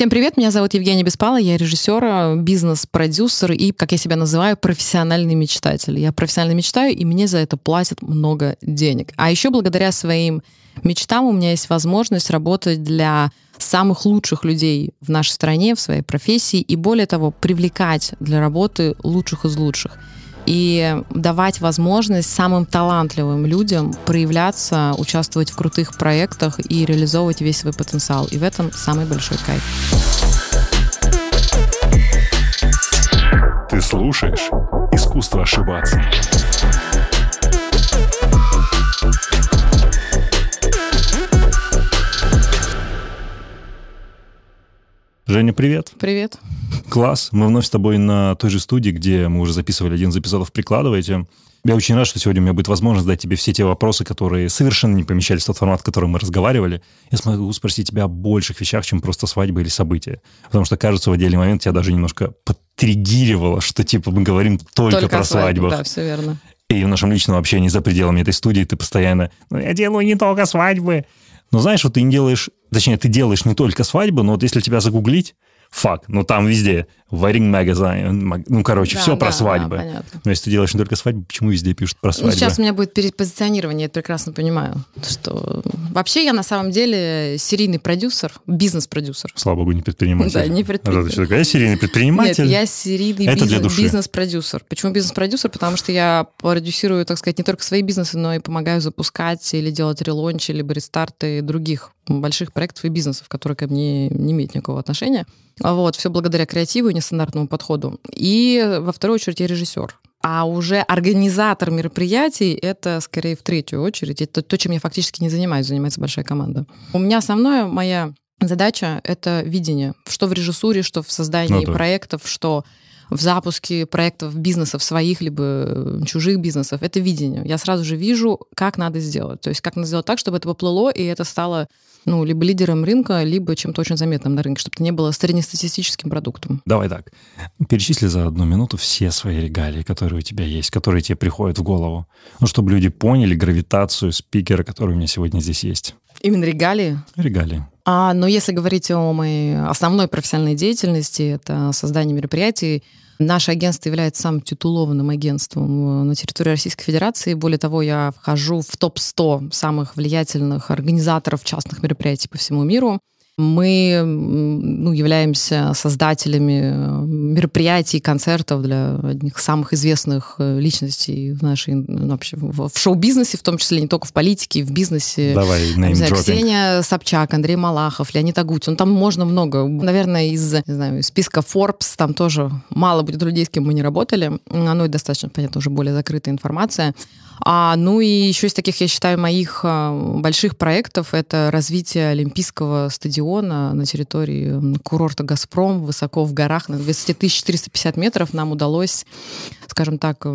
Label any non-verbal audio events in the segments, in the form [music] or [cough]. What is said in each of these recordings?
Всем привет, меня зовут Евгения Беспала, я режиссер, бизнес-продюсер и, как я себя называю, профессиональный мечтатель. Я профессионально мечтаю, и мне за это платят много денег. А еще благодаря своим мечтам у меня есть возможность работать для самых лучших людей в нашей стране, в своей профессии, и более того, привлекать для работы лучших из лучших и давать возможность самым талантливым людям проявляться, участвовать в крутых проектах и реализовывать весь свой потенциал. И в этом самый большой кайф. Ты слушаешь «Искусство ошибаться». Женя, привет. Привет. Класс. Мы вновь с тобой на той же студии, где мы уже записывали один из эпизодов «Прикладывайте». Я очень рад, что сегодня у меня будет возможность задать тебе все те вопросы, которые совершенно не помещались в тот формат, в котором мы разговаривали. Я смогу спросить тебя о больших вещах, чем просто свадьба или события. Потому что, кажется, в отдельный момент тебя даже немножко подтригировало, что, типа, мы говорим только, только про свадьбу. Да, все верно. И в нашем личном общении за пределами этой студии ты постоянно «Ну, я делаю не только свадьбы». Но знаешь, вот ты не делаешь, точнее, ты делаешь не только свадьбы, но вот если тебя загуглить, факт. Ну, там везде wedding magazine, ну, короче, да, все да, про свадьбы. Да, понятно. Но если ты делаешь не только свадьбы, почему везде пишут про свадьбы? Ну, сейчас у меня будет перепозиционирование, я это прекрасно понимаю. Что вообще я на самом деле серийный продюсер, бизнес-продюсер. Слава богу, не предприниматель. Да, не предприниматель. А я серийный предприниматель. Нет, я серийный бизнес-продюсер. Почему бизнес-продюсер? Потому что я продюсирую, так сказать, не только свои бизнесы, но и помогаю запускать или делать релончи, либо рестарты других больших проектов и бизнесов, которые ко мне не имеют никакого отношения. Вот, все благодаря креативу и нестандартному подходу. И во вторую очередь я режиссер. А уже организатор мероприятий — это скорее в третью очередь. Это то, чем я фактически не занимаюсь, занимается большая команда. У меня основная моя задача — это видение. Что в режиссуре, что в создании ну, да. проектов, что в запуске проектов бизнесов своих, либо чужих бизнесов, это видение. Я сразу же вижу, как надо сделать. То есть как надо сделать так, чтобы это поплыло, и это стало ну, либо лидером рынка, либо чем-то очень заметным на рынке, чтобы это не было среднестатистическим продуктом. Давай так. Перечисли за одну минуту все свои регалии, которые у тебя есть, которые тебе приходят в голову. Ну, чтобы люди поняли гравитацию спикера, который у меня сегодня здесь есть. Именно регалии? Регалии. А, но если говорить о моей основной профессиональной деятельности, это создание мероприятий, Наше агентство является самым титулованным агентством на территории Российской Федерации. Более того, я вхожу в топ-100 самых влиятельных организаторов частных мероприятий по всему миру. Мы ну, являемся создателями э, мероприятий, концертов для одних из самых известных э, личностей в нашей ну, вообще в шоу-бизнесе, в том числе не только в политике, в бизнесе. Давай, не знаю, Ксения Собчак, Андрей Малахов, Леонид Агутин. Там можно много. Наверное, из не знаю, списка Forbes там тоже мало будет людей, с кем мы не работали. Оно и достаточно, понятно, уже более закрытая информация. А, ну и еще из таких, я считаю, моих а, больших проектов это развитие Олимпийского стадиона на территории курорта «Газпром» высоко в горах на высоте 1450 метров. Нам удалось, скажем так,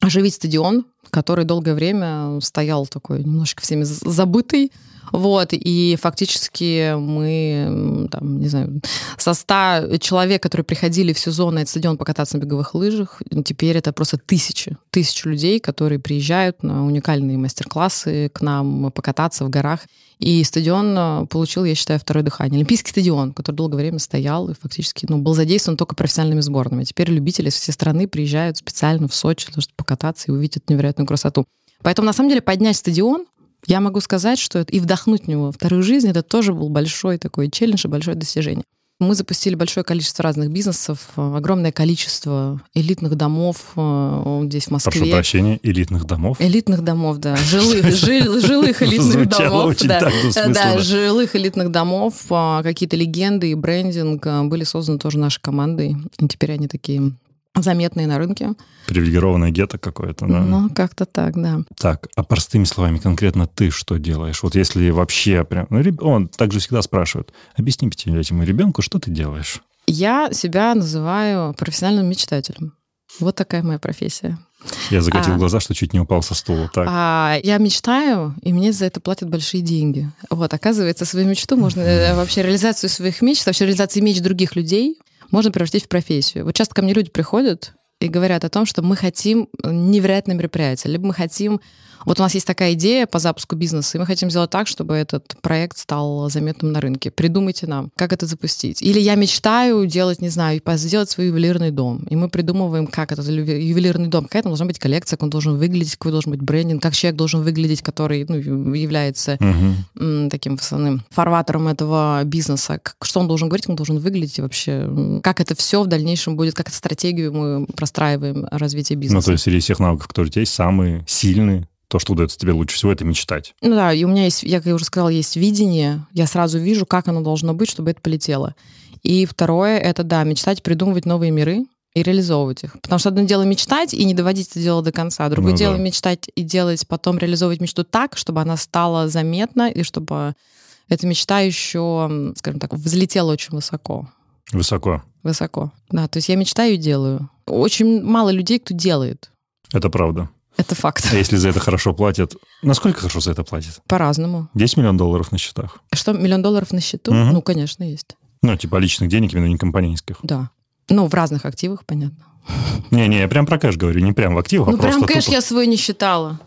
оживить стадион, который долгое время стоял такой немножечко всеми забытый, вот, и фактически мы, там, не знаю, со 100 человек, которые приходили в сезон на этот стадион покататься на беговых лыжах, теперь это просто тысячи, тысячи людей, которые приезжают на уникальные мастер-классы к нам покататься в горах. И стадион э, получил, я считаю, второе дыхание. Олимпийский стадион, который долгое время стоял и фактически ну, был задействован только профессиональными сборными. Теперь любители из всей страны приезжают специально в Сочи, чтобы покататься и увидеть эту невероятную красоту. Поэтому, на самом деле, поднять стадион я могу сказать, что это, и вдохнуть в него вторую жизнь, это тоже был большой такой челлендж и большое достижение. Мы запустили большое количество разных бизнесов, огромное количество элитных домов э, здесь, в Москве. Прошу прощения, элитных домов? Элитных домов, да. Жилых, [laughs] жилых элитных домов. Да, жилых элитных домов. А, какие-то легенды и брендинг э, были созданы тоже нашей командой. И теперь они такие заметные на рынке. Привилегированное гетто какое-то, да? Ну, как-то так, да. Так, а простыми словами, конкретно ты что делаешь? Вот если вообще прям... Ну, он также всегда спрашивает, объясни пятилетнему ребенку, что ты делаешь? Я себя называю профессиональным мечтателем. Вот такая моя профессия. Я закатил а, глаза, что чуть не упал со стула. Так. А, я мечтаю, и мне за это платят большие деньги. Вот, оказывается, свою мечту можно, э, вообще реализацию своих мечт, вообще реализацию мечт других людей можно превратить в профессию. Вот часто ко мне люди приходят и говорят о том, что мы хотим невероятное мероприятие, либо мы хотим вот у нас есть такая идея по запуску бизнеса, и мы хотим сделать так, чтобы этот проект стал заметным на рынке. Придумайте нам, как это запустить. Или я мечтаю делать, не знаю, сделать свой ювелирный дом. И мы придумываем, как этот ювелирный дом, какая там должна быть коллекция, как он должен выглядеть, какой должен быть брендинг, как человек должен выглядеть, который ну, является угу. таким основным фарватером этого бизнеса. Что он должен говорить, как он должен выглядеть вообще, как это все в дальнейшем будет, как эту стратегию мы простраиваем развитие бизнеса. Ну, то есть среди всех навыков, которые у тебя есть, самые сильные то, что удается тебе лучше всего, это мечтать. Ну да, и у меня есть, я как уже сказала, есть видение, я сразу вижу, как оно должно быть, чтобы это полетело. И второе, это, да, мечтать, придумывать новые миры, и реализовывать их. Потому что одно дело мечтать и не доводить это дело до конца. Другое ну, дело да. мечтать и делать, потом реализовывать мечту так, чтобы она стала заметна и чтобы эта мечта еще, скажем так, взлетела очень высоко. Высоко. Высоко, да. То есть я мечтаю и делаю. Очень мало людей, кто делает. Это правда. Это факт. А если за это хорошо платят? Насколько хорошо за это платят? По-разному. Есть миллион долларов на счетах? Что, миллион долларов на счету? Угу. Ну, конечно, есть. Ну, типа личных денег, именно не компанейских. Да. Ну, в разных активах, понятно. Не-не, я прям про кэш говорю, не прям в активах, ну, а прям кэш тупо... я свой не считала.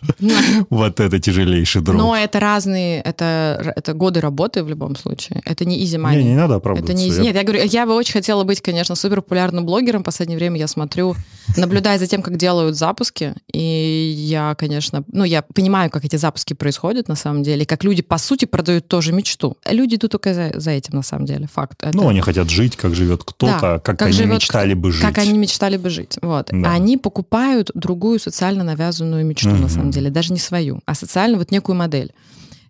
[laughs] Вот это тяжелейший дроп. Но это разные, это, это годы работы в любом случае. Это не easy money. Не, не надо оправдываться. Это не easy. Нет, я говорю, я бы очень хотела быть, конечно, супер популярным блогером. В последнее время я смотрю, наблюдая за тем, как делают запуски, и я, конечно, ну, я понимаю, как эти запуски происходят на самом деле, и как люди, по сути, продают тоже мечту. Люди идут только за, за этим, на самом деле, факт. Это... Ну, они хотят жить, как живет кто-то, да, как, как они живет, мечтали бы жить. Как они мечтали бы жить. Вот. Да. Они покупают другую социально навязанную мечту, угу. на самом деле, даже не свою, а социально вот некую модель.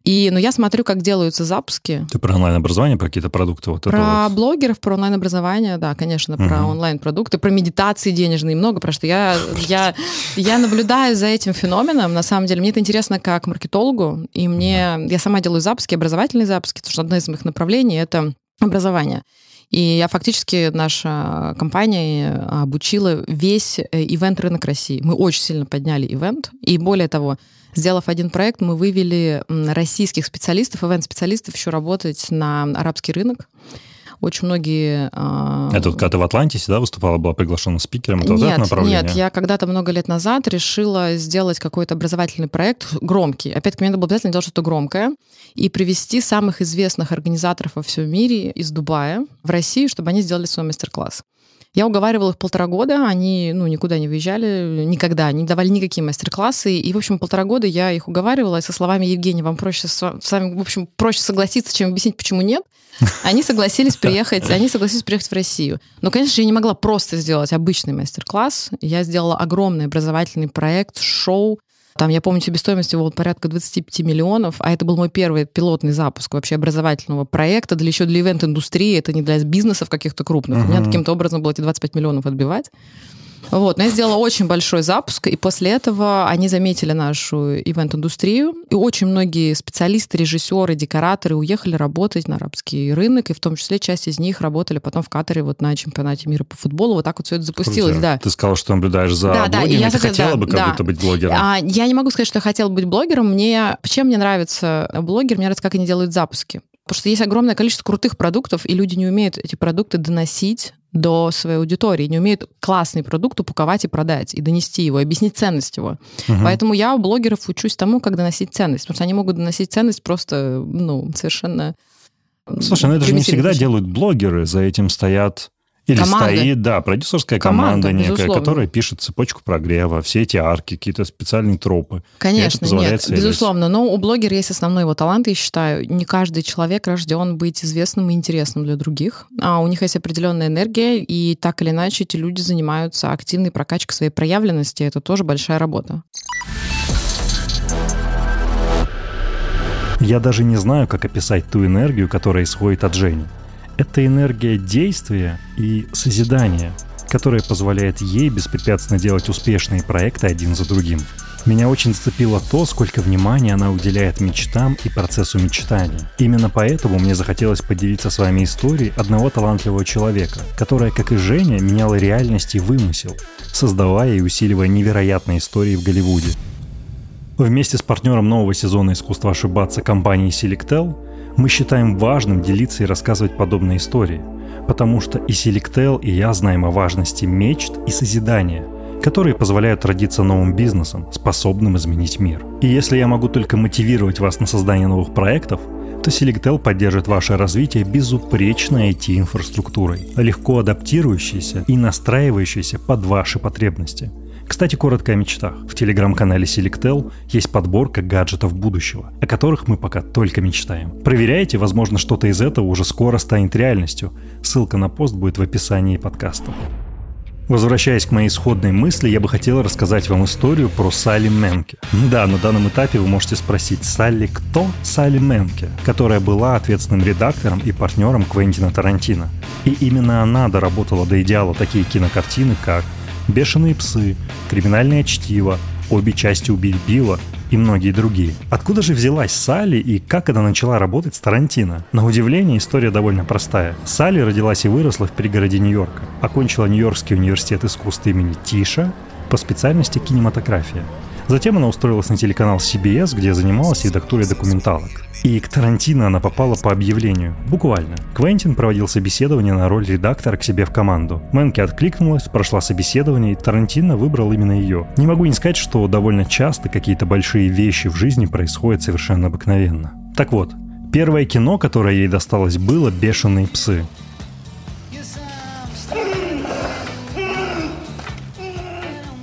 И, ну, я смотрю, как делаются запуски. Ты про онлайн-образование, про какие-то продукты? Вот про вот. блогеров, про онлайн-образование, да, конечно, угу. про онлайн-продукты, про медитации денежные, много про что. Я, я, я наблюдаю за этим феноменом, на самом деле. Мне это интересно как маркетологу, и мне... Я сама делаю запуски, образовательные запуски, потому что одно из моих направлений — это образование. И я фактически, наша компания обучила весь э, ивент-рынок России. Мы очень сильно подняли ивент. И более того, сделав один проект, мы вывели российских специалистов, ивент-специалистов еще работать на арабский рынок очень многие... А, это вот когда ты в Атлантисе, да, выступала, была приглашена спикером? Это нет, вот это направление? нет, я когда-то много лет назад решила сделать какой-то образовательный проект громкий. Опять-таки, мне было обязательно делать что-то громкое и привести самых известных организаторов во всем мире из Дубая в Россию, чтобы они сделали свой мастер-класс. Я уговаривала их полтора года, они ну, никуда не выезжали, никогда, не давали никакие мастер-классы. И, в общем, полтора года я их уговаривала со словами «Евгений, вам проще с вами, в общем, проще согласиться, чем объяснить, почему нет». [laughs] Они согласились приехать, они согласились приехать в Россию. Но, конечно, я не могла просто сделать обычный мастер-класс. Я сделала огромный образовательный проект, шоу, там, я помню, себестоимость его порядка 25 миллионов, а это был мой первый пилотный запуск вообще образовательного проекта для еще для ивент-индустрии, это не для бизнесов каких-то крупных. Uh-huh. У меня каким-то образом было эти 25 миллионов отбивать. Вот, но я сделала очень большой запуск, и после этого они заметили нашу ивент-индустрию, и очень многие специалисты, режиссеры, декораторы уехали работать на арабский рынок, и в том числе часть из них работали потом в Катаре вот на чемпионате мира по футболу. Вот так вот все это запустилось, Круто. да. Ты сказала, что наблюдаешь за да, блогерами, да, я ты хотела да, бы как да. будто быть блогером. А, я не могу сказать, что я хотела быть блогером. Мне, чем мне нравится блогер? Мне нравится, как они делают запуски. Потому что есть огромное количество крутых продуктов, и люди не умеют эти продукты доносить до своей аудитории, не умеют классный продукт упаковать и продать, и донести его, и объяснить ценность его. Угу. Поэтому я у блогеров учусь тому, как доносить ценность, потому что они могут доносить ценность просто, ну, совершенно... Слушай, ну это же не всегда делают блогеры, за этим стоят или команда. стоит, да, продюсерская команда, команда некая, безусловно. которая пишет цепочку прогрева, все эти арки, какие-то специальные тропы. Конечно, нет, связать. безусловно. Но у блогера есть основной его талант, я считаю. Не каждый человек рожден быть известным и интересным для других. А у них есть определенная энергия, и так или иначе эти люди занимаются активной прокачкой своей проявленности. Это тоже большая работа. Я даже не знаю, как описать ту энергию, которая исходит от Жени это энергия действия и созидания, которая позволяет ей беспрепятственно делать успешные проекты один за другим. Меня очень зацепило то, сколько внимания она уделяет мечтам и процессу мечтания. Именно поэтому мне захотелось поделиться с вами историей одного талантливого человека, которая, как и Женя, меняла реальность и вымысел, создавая и усиливая невероятные истории в Голливуде. Вместе с партнером нового сезона искусства ошибаться компанией Selectel Мы считаем важным делиться и рассказывать подобные истории, потому что и Selectel, и я знаем о важности мечт и созидания, которые позволяют родиться новым бизнесом, способным изменить мир. И если я могу только мотивировать вас на создание новых проектов, то Selectel поддержит ваше развитие безупречной IT-инфраструктурой, легко адаптирующейся и настраивающейся под ваши потребности – кстати, коротко о мечтах. В телеграм-канале Selectel есть подборка гаджетов будущего, о которых мы пока только мечтаем. Проверяйте, возможно, что-то из этого уже скоро станет реальностью. Ссылка на пост будет в описании подкаста. Возвращаясь к моей исходной мысли, я бы хотел рассказать вам историю про Салли Менке. Да, на данном этапе вы можете спросить, Салли кто? Салли Менке, которая была ответственным редактором и партнером Квентина Тарантино. И именно она доработала до идеала такие кинокартины, как «Бешеные псы», «Криминальное чтиво», обе части «Убить Билла» и многие другие. Откуда же взялась Салли и как она начала работать с Тарантино? На удивление, история довольно простая. Салли родилась и выросла в пригороде Нью-Йорка. Окончила Нью-Йоркский университет искусств имени Тиша по специальности кинематография. Затем она устроилась на телеканал CBS, где занималась редактурой документалок. И к Тарантино она попала по объявлению. Буквально. Квентин проводил собеседование на роль редактора к себе в команду. Мэнки откликнулась, прошла собеседование, и Тарантино выбрал именно ее. Не могу не сказать, что довольно часто какие-то большие вещи в жизни происходят совершенно обыкновенно. Так вот, первое кино, которое ей досталось, было «Бешеные псы».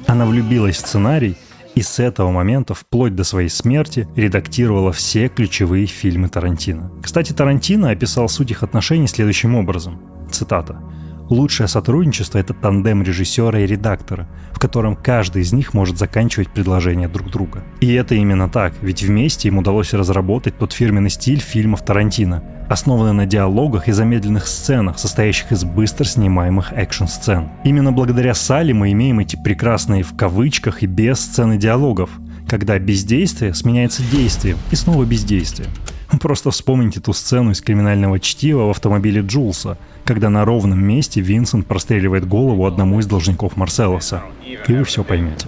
Она влюбилась в сценарий и с этого момента, вплоть до своей смерти, редактировала все ключевые фильмы Тарантино. Кстати, Тарантино описал суть их отношений следующим образом. Цитата. Лучшее сотрудничество – это тандем режиссера и редактора, в котором каждый из них может заканчивать предложения друг друга. И это именно так, ведь вместе им удалось разработать тот фирменный стиль фильмов Тарантино, основанный на диалогах и замедленных сценах, состоящих из быстро снимаемых экшн-сцен. Именно благодаря Салли мы имеем эти прекрасные в кавычках и без сцены диалогов, когда бездействие сменяется действием и снова бездействие. [laughs] Просто вспомните ту сцену из криминального чтива в автомобиле Джулса, когда на ровном месте Винсент простреливает голову одному из должников Марселоса. И вы все поймете.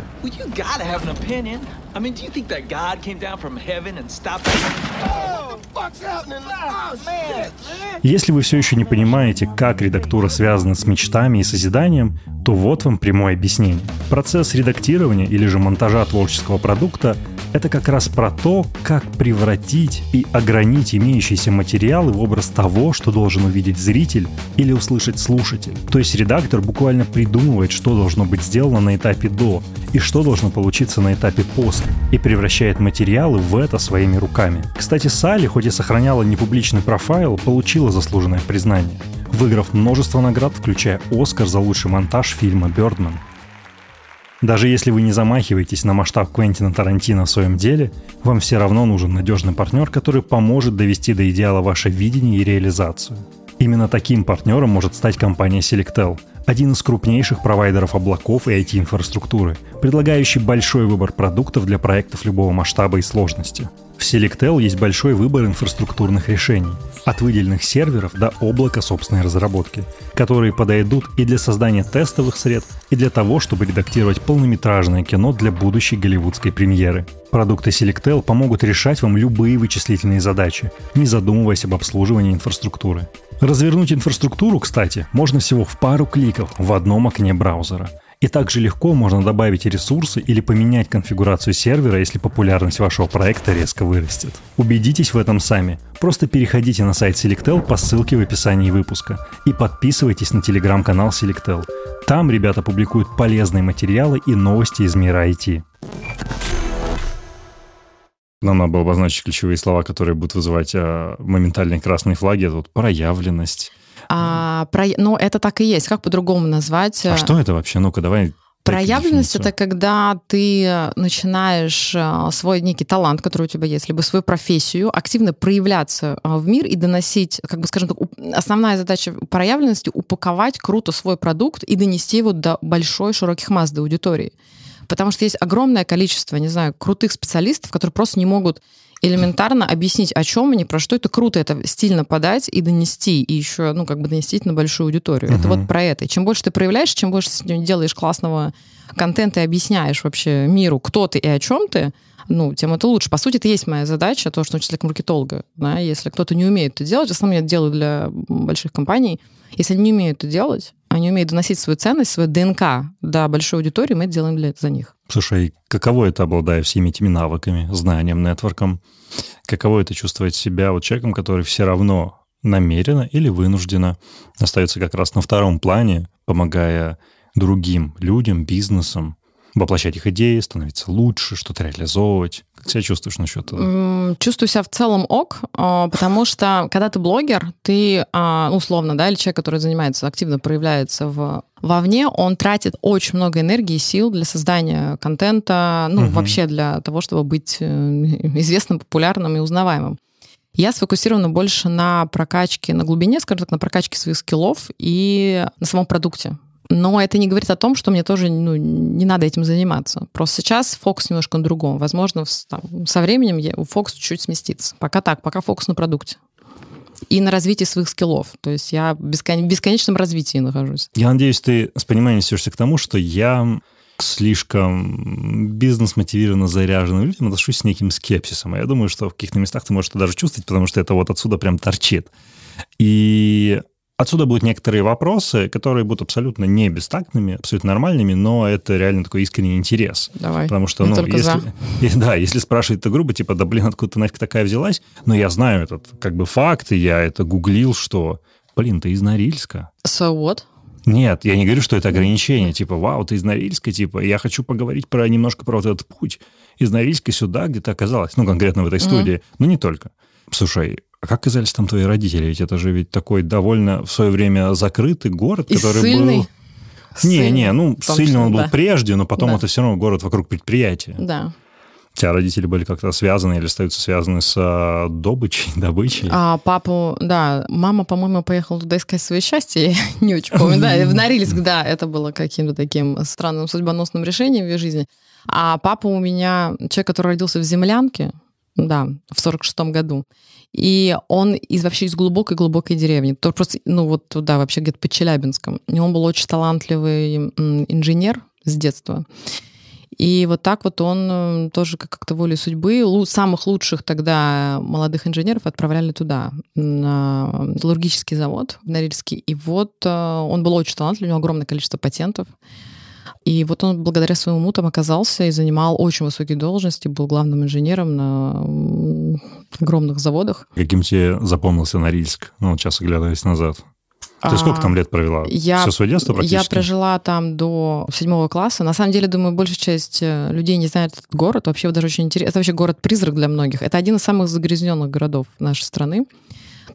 Если вы все еще не понимаете, как редактура связана с мечтами и созиданием, то вот вам прямое объяснение. Процесс редактирования или же монтажа творческого продукта — это как раз про то, как превратить и огранить имеющиеся материалы в образ того, что должен увидеть зритель или услышать слушатель. То есть редактор буквально придумывает, что должно быть сделано на этапе до и что должно получиться на этапе после, и превращает материалы в это своими руками. Кстати, Салли, хоть и сохраняла непубличный профайл, получила заслуженное признание, выиграв множество наград, включая Оскар за лучший монтаж фильма «Бёрдман». Даже если вы не замахиваетесь на масштаб Квентина Тарантино в своем деле, вам все равно нужен надежный партнер, который поможет довести до идеала ваше видение и реализацию. Именно таким партнером может стать компания Selectel, один из крупнейших провайдеров облаков и IT-инфраструктуры, предлагающий большой выбор продуктов для проектов любого масштаба и сложности. В Selectel есть большой выбор инфраструктурных решений, от выделенных серверов до облака собственной разработки, которые подойдут и для создания тестовых сред, и для того, чтобы редактировать полнометражное кино для будущей голливудской премьеры. Продукты Selectel помогут решать вам любые вычислительные задачи, не задумываясь об обслуживании инфраструктуры. Развернуть инфраструктуру, кстати, можно всего в пару кликов в одном окне браузера. И также легко можно добавить ресурсы или поменять конфигурацию сервера, если популярность вашего проекта резко вырастет. Убедитесь в этом сами. Просто переходите на сайт Selectel по ссылке в описании выпуска и подписывайтесь на телеграм-канал Selectel. Там ребята публикуют полезные материалы и новости из мира IT. Нам надо было обозначить ключевые слова, которые будут вызывать а, моментальные красные флаги. Это вот проявленность. А, про... Ну, это так и есть. Как по-другому назвать? А что это вообще? Ну-ка, давай Проявленность это когда ты начинаешь а, свой некий талант, который у тебя есть, либо свою профессию, активно проявляться а, в мир и доносить, как бы скажем так, основная задача проявленности упаковать круто свой продукт и донести его до большой широких масс, до аудитории. Потому что есть огромное количество, не знаю, крутых специалистов, которые просто не могут элементарно объяснить, о чем они, про что это круто, это стильно подать и донести, и еще, ну, как бы донести на большую аудиторию. Uh-huh. Это вот про это. И чем больше ты проявляешь, чем больше делаешь классного контента и объясняешь вообще миру, кто ты и о чем ты, ну, тем это лучше. По сути, это есть моя задача, то, что учитель маркетолога. Да? Если кто-то не умеет это делать, в основном я это делаю для больших компаний, если они не умеют это делать, они умеют доносить свою ценность, свою ДНК до большой аудитории, мы это делаем для, за них. Слушай, каково это, обладая всеми этими навыками, знанием, нетворком, каково это чувствовать себя вот человеком, который все равно намеренно или вынужденно остается как раз на втором плане, помогая другим людям, бизнесам воплощать их идеи, становиться лучше, что-то реализовывать. Как себя чувствуешь насчет этого? Чувствую себя в целом ок, а, потому что когда ты блогер, ты, а, ну, условно, да, или человек, который занимается, активно проявляется в вовне, он тратит очень много энергии и сил для создания контента, ну, угу. вообще для того, чтобы быть э, [laughs] известным, популярным и узнаваемым. Я сфокусирована больше на прокачке, на глубине, скажем так, на прокачке своих скиллов и на самом продукте. Но это не говорит о том, что мне тоже ну, не надо этим заниматься. Просто сейчас фокус немножко на другом. Возможно, там, со временем я, фокус чуть-чуть сместится. Пока так, пока фокус на продукте. И на развитии своих скиллов. То есть я в бескон... бесконечном развитии нахожусь. Я надеюсь, ты с пониманием несешься к тому, что я слишком бизнес-мотивированно заряженным людям отношусь с неким скепсисом. я думаю, что в каких-то местах ты можешь это даже чувствовать, потому что это вот отсюда прям торчит. И Отсюда будут некоторые вопросы, которые будут абсолютно не бестактными, абсолютно нормальными, но это реально такой искренний интерес. Давай. Потому что, ну, если, [laughs] да, если спрашивать это грубо, типа, да блин, откуда ты нафиг такая взялась? Но я знаю этот как бы факт, и я это гуглил, что, блин, ты из Норильска. So what? Нет, я не говорю, что это ограничение. Типа, вау, ты из Норильска, типа, я хочу поговорить про немножко про вот этот путь из Норильска сюда, где ты оказалась. Ну, конкретно в этой студии. Mm-hmm. Но не только. Слушай, а как оказались там твои родители? Ведь это же ведь такой довольно в свое время закрытый город, И который сильный. был... Не, не, ну, сильный он был да. прежде, но потом Да. это все равно город вокруг предприятия. Да. У тебя родители были как-то связаны или остаются связаны с а, добычей, [laughs] добычей? А папу, да, мама, по-моему, поехала туда искать свое счастье, [laughs] я не очень помню, да, в Норильск, да, это было каким-то таким странным судьбоносным решением в ее жизни. А папа у меня человек, который родился в землянке, да, в 46-м году. И он из вообще из глубокой-глубокой деревни. То просто, ну вот туда, вообще где-то под Челябинском. И он был очень талантливый инженер с детства. И вот так вот он э, тоже как- как-то волей судьбы самых лучших тогда молодых инженеров отправляли туда, на металлургический завод в Норильске. И вот э, он был очень талантливый, у него огромное количество патентов. И вот он благодаря своему уму там оказался и занимал очень высокие должности, был главным инженером на огромных заводах. Каким тебе запомнился Норильск? Ну, вот сейчас оглядываясь назад. Ты А, сколько там лет провела? я- Все свое детство практически? Я прожила там до седьмого класса. На самом деле, думаю, большая часть э, людей не знает этот город. Вообще даже очень интересно. Это вообще город-призрак для многих. Это один из самых загрязненных городов нашей страны.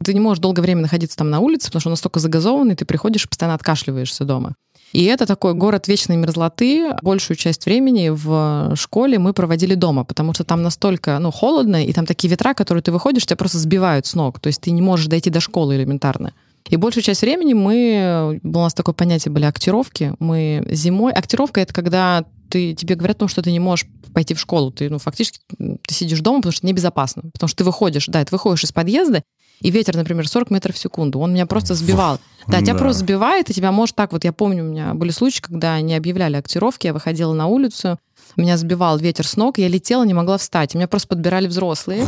Ты не можешь долгое время находиться там на улице, потому что он настолько загазованный, ты приходишь и постоянно откашливаешься дома. И это такой город вечной мерзлоты. Большую часть времени в школе мы проводили дома, потому что там настолько ну, холодно, и там такие ветра, которые ты выходишь, тебя просто сбивают с ног. То есть ты не можешь дойти до школы элементарно. И большую часть времени мы... У нас такое понятие были актировки. Мы зимой... Актировка — это когда ты, тебе говорят, ну, что ты не можешь пойти в школу. Ты, ну, фактически ты сидишь дома, потому что небезопасно. Потому что ты выходишь, да, ты выходишь из подъезда, и ветер, например, 40 метров в секунду. Он меня просто сбивал. Да, тебя Да. просто сбивает, и тебя может так вот... Я помню, у меня были случаи, когда не объявляли актировки, я выходила на улицу, меня сбивал ветер с ног, я летела, не могла встать. Меня просто подбирали взрослые.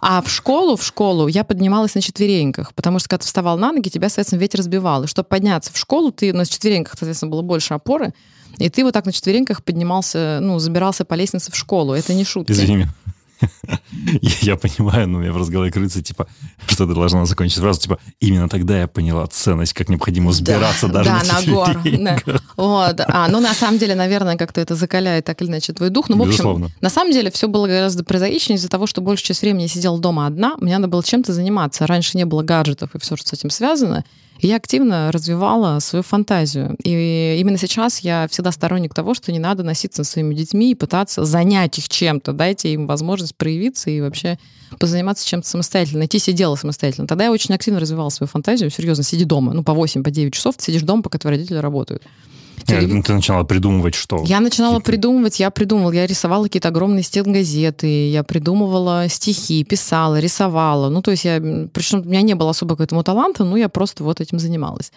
А в школу, в школу я поднималась на четвереньках, потому что когда ты вставал на ноги, тебя, соответственно, ветер сбивал. И чтобы подняться в школу, ты на четвереньках, соответственно, было больше опоры, и ты вот так на четвереньках поднимался, ну, забирался по лестнице в школу. Это не шутки. Извини. Я понимаю, но у меня в разговоре крыться, типа, что ты должна закончить фразу, типа, именно тогда я поняла ценность, как необходимо взбираться даже да, на на гор. да. Вот. А, ну, на самом деле, наверное, как-то это закаляет так или иначе твой дух. Ну, в общем, Безусловно. на самом деле все было гораздо прозаичнее из-за того, что большую часть времени я сидела дома одна, мне надо было чем-то заниматься. Раньше не было гаджетов и все, что с этим связано. Я активно развивала свою фантазию. И именно сейчас я всегда сторонник того, что не надо носиться со своими детьми и пытаться занять их чем-то. Дайте им возможность проявиться и вообще позаниматься чем-то самостоятельно, найти себе дело самостоятельно. Тогда я очень активно развивала свою фантазию. Серьезно, сиди дома. Ну, по 8, по 9 часов ты сидишь дома, пока твои родители работают. Телев... Нет, ты начинала придумывать что? Я начинала придумывать, я придумывала, я рисовала какие-то огромные стенгазеты, я придумывала стихи, писала, рисовала. Ну, то есть я... Причем у меня не было особо к этому таланта, но я просто вот этим занималась.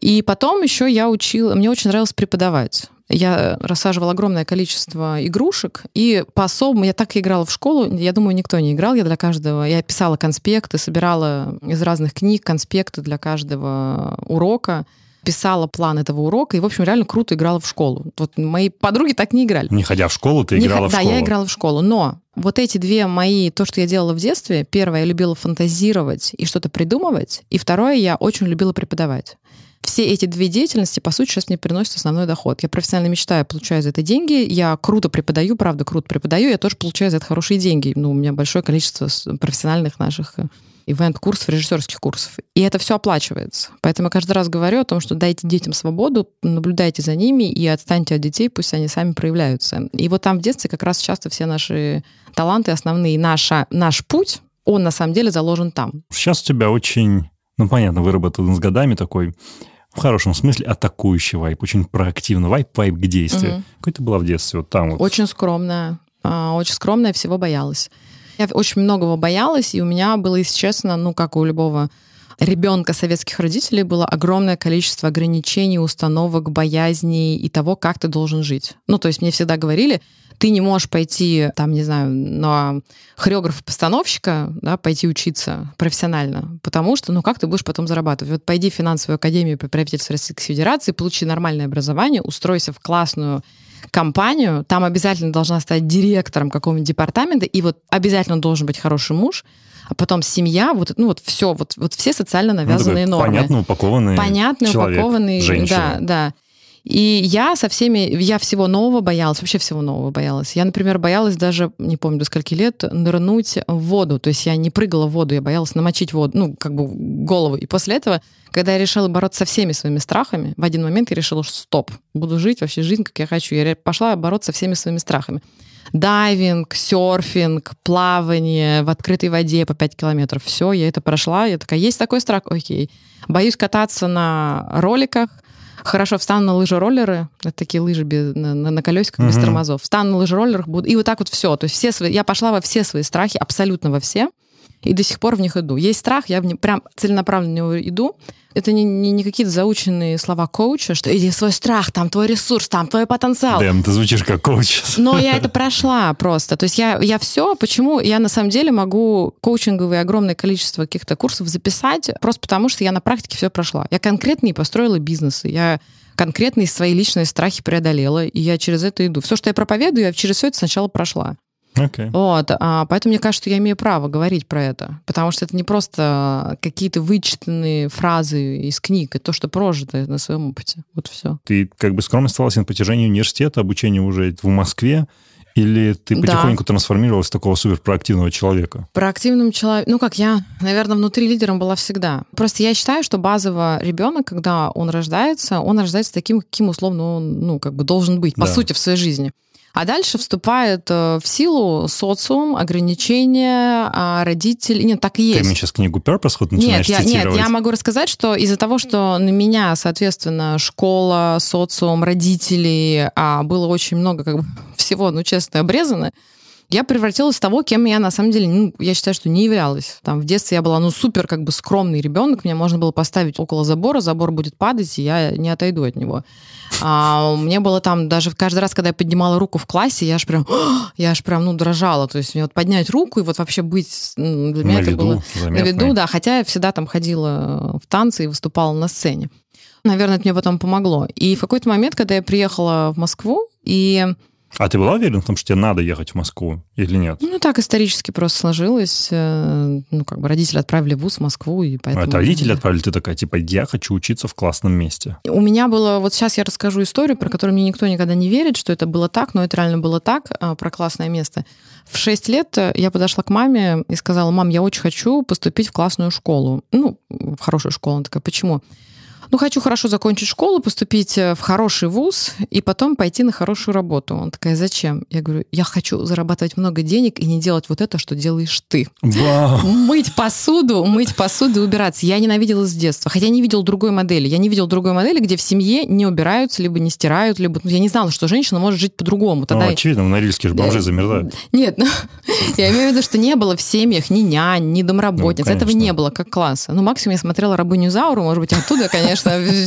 И потом еще я учила, мне очень нравилось преподавать. Я рассаживала огромное количество игрушек, и по-особому я так играла в школу, я думаю, никто не играл, я для каждого, я писала конспекты, собирала из разных книг конспекты для каждого урока, писала план этого урока, и, в общем, реально круто играла в школу. Вот мои подруги так не играли. Не ходя в школу, ты играла не, в школу? Да, я играла в школу, но вот эти две мои, то, что я делала в детстве, первое, я любила фантазировать и что-то придумывать, и второе, я очень любила преподавать все эти две деятельности, по сути, сейчас мне приносят основной доход. Я профессионально мечтаю, получаю за это деньги, я круто преподаю, правда, круто преподаю, я тоже получаю за это хорошие деньги. Ну, у меня большое количество профессиональных наших э, ивент-курсов, режиссерских курсов. И это все оплачивается. Поэтому я каждый раз говорю о том, что дайте детям свободу, наблюдайте за ними и отстаньте от детей, пусть они сами проявляются. И вот там в детстве как раз часто все наши таланты основные, наша, наш путь, он на самом деле заложен там. Сейчас у тебя очень, ну понятно, выработан с годами такой в хорошем смысле атакующий вайп, очень проактивный вайп, вайп к действию. Угу. Какой ты была в детстве вот там вот? Очень скромная, а, очень скромная, всего боялась. Я очень многого боялась, и у меня было, если честно, ну, как у любого ребенка советских родителей было огромное количество ограничений, установок, боязней и того, как ты должен жить. Ну, то есть мне всегда говорили, ты не можешь пойти, там, не знаю, на хореографа-постановщика, да, пойти учиться профессионально, потому что, ну, как ты будешь потом зарабатывать? Вот пойди в финансовую академию при правительстве Российской Федерации, получи нормальное образование, устройся в классную компанию, там обязательно должна стать директором какого-нибудь департамента, и вот обязательно должен быть хороший муж, а потом семья, вот, ну вот все, вот, вот все социально ну, навязанные ну, нормы. Понятно упакованные Понятно человек, упакованные, женщина. да, да. И я со всеми, я всего нового боялась, вообще всего нового боялась. Я, например, боялась даже, не помню до скольки лет, нырнуть в воду. То есть я не прыгала в воду, я боялась намочить воду, ну, как бы голову. И после этого, когда я решила бороться со всеми своими страхами, в один момент я решила, что стоп, буду жить вообще жизнь, как я хочу. Я пошла бороться со всеми своими страхами. Дайвинг, серфинг, плавание в открытой воде по 5 километров. Все, я это прошла. Я такая, есть такой страх? Окей. Боюсь кататься на роликах, Хорошо, встану на лыжи-роллеры, это такие лыжи без, на, на, на колесиках угу. без тормозов. Встану на лыжи-роллерах, буду, и вот так вот все. То есть все свои, я пошла во все свои страхи, абсолютно во все, и до сих пор в них иду. Есть страх, я в не, прям целенаправленно иду. Это не, не, не какие-то заученные слова коуча, что иди свой страх, там твой ресурс, там твой потенциал. Дэм, ты звучишь как коуч. Но я это прошла просто. То есть я, я все, почему я на самом деле могу коучинговое огромное количество каких-то курсов записать, просто потому что я на практике все прошла. Я конкретно не построила бизнесы, я конкретные свои личные страхи преодолела, и я через это иду. Все, что я проповедую, я через все это сначала прошла. Okay. Вот, а, поэтому мне кажется, что я имею право говорить про это, потому что это не просто какие-то вычитанные фразы из книг, это то, что прожито на своем опыте. Вот все. Ты как бы скромно оставалась на протяжении университета, обучения уже в Москве, или ты потихоньку да. трансформировалась в такого суперпроактивного человека? Проактивным человеком, ну как я, наверное, внутри лидером была всегда. Просто я считаю, что базово ребенок, когда он рождается, он рождается таким, каким условно он, ну как бы должен быть, по да. сути, в своей жизни. А дальше вступает э, в силу социум, ограничения, а родители... Нет, так и есть. Ты мне сейчас книгу Purpose хоть начинаешь нет, я, Нет, я могу рассказать, что из-за того, что на меня, соответственно, школа, социум, родители, а было очень много как бы [laughs] всего, ну, честно, обрезано, я превратилась в того, кем я на самом деле, ну, я считаю, что не являлась. Там в детстве я была, ну, супер как бы скромный ребенок, меня можно было поставить около забора, забор будет падать, и я не отойду от него. А, мне было там даже каждый раз, когда я поднимала руку в классе, я аж прям, [gasps] я аж прям, ну, дрожала. То есть мне вот поднять руку и вот вообще быть, ну, для меня на это виду, было заметно. на виду, да, хотя я всегда там ходила в танцы и выступала на сцене. Наверное, это мне потом помогло. И в какой-то момент, когда я приехала в Москву, и а ты была уверена в том, что тебе надо ехать в Москву или нет? Ну, так исторически просто сложилось. Э, ну, как бы родители отправили в ВУЗ в Москву, и поэтому... Это родители отправили, ты такая, типа, я хочу учиться в классном месте. У меня было... Вот сейчас я расскажу историю, про которую мне никто никогда не верит, что это было так, но это реально было так, а, про классное место. В 6 лет я подошла к маме и сказала, мам, я очень хочу поступить в классную школу. Ну, в хорошую школу. Она такая, почему? Ну, хочу хорошо закончить школу, поступить э, в хороший вуз и потом пойти на хорошую работу. Он такая, зачем? Я говорю, я хочу зарабатывать много денег и не делать вот это, что делаешь ты. Вау. Мыть посуду, мыть посуду и убираться. Я ненавидела с детства, хотя не видел другой модели. Я не видел другой модели, где в семье не убираются, либо не стирают, либо... Ну, я не знала, что женщина может жить по-другому. Тогда... Ну, очевидно, в Норильске же бомжи замерзают. Нет, ну, [laughs] я имею в виду, что не было в семьях ни нянь, ни домработниц. Ну, Этого не было как класса. Ну, максимум я смотрела «Рабыню Зауру», может быть, оттуда, конечно,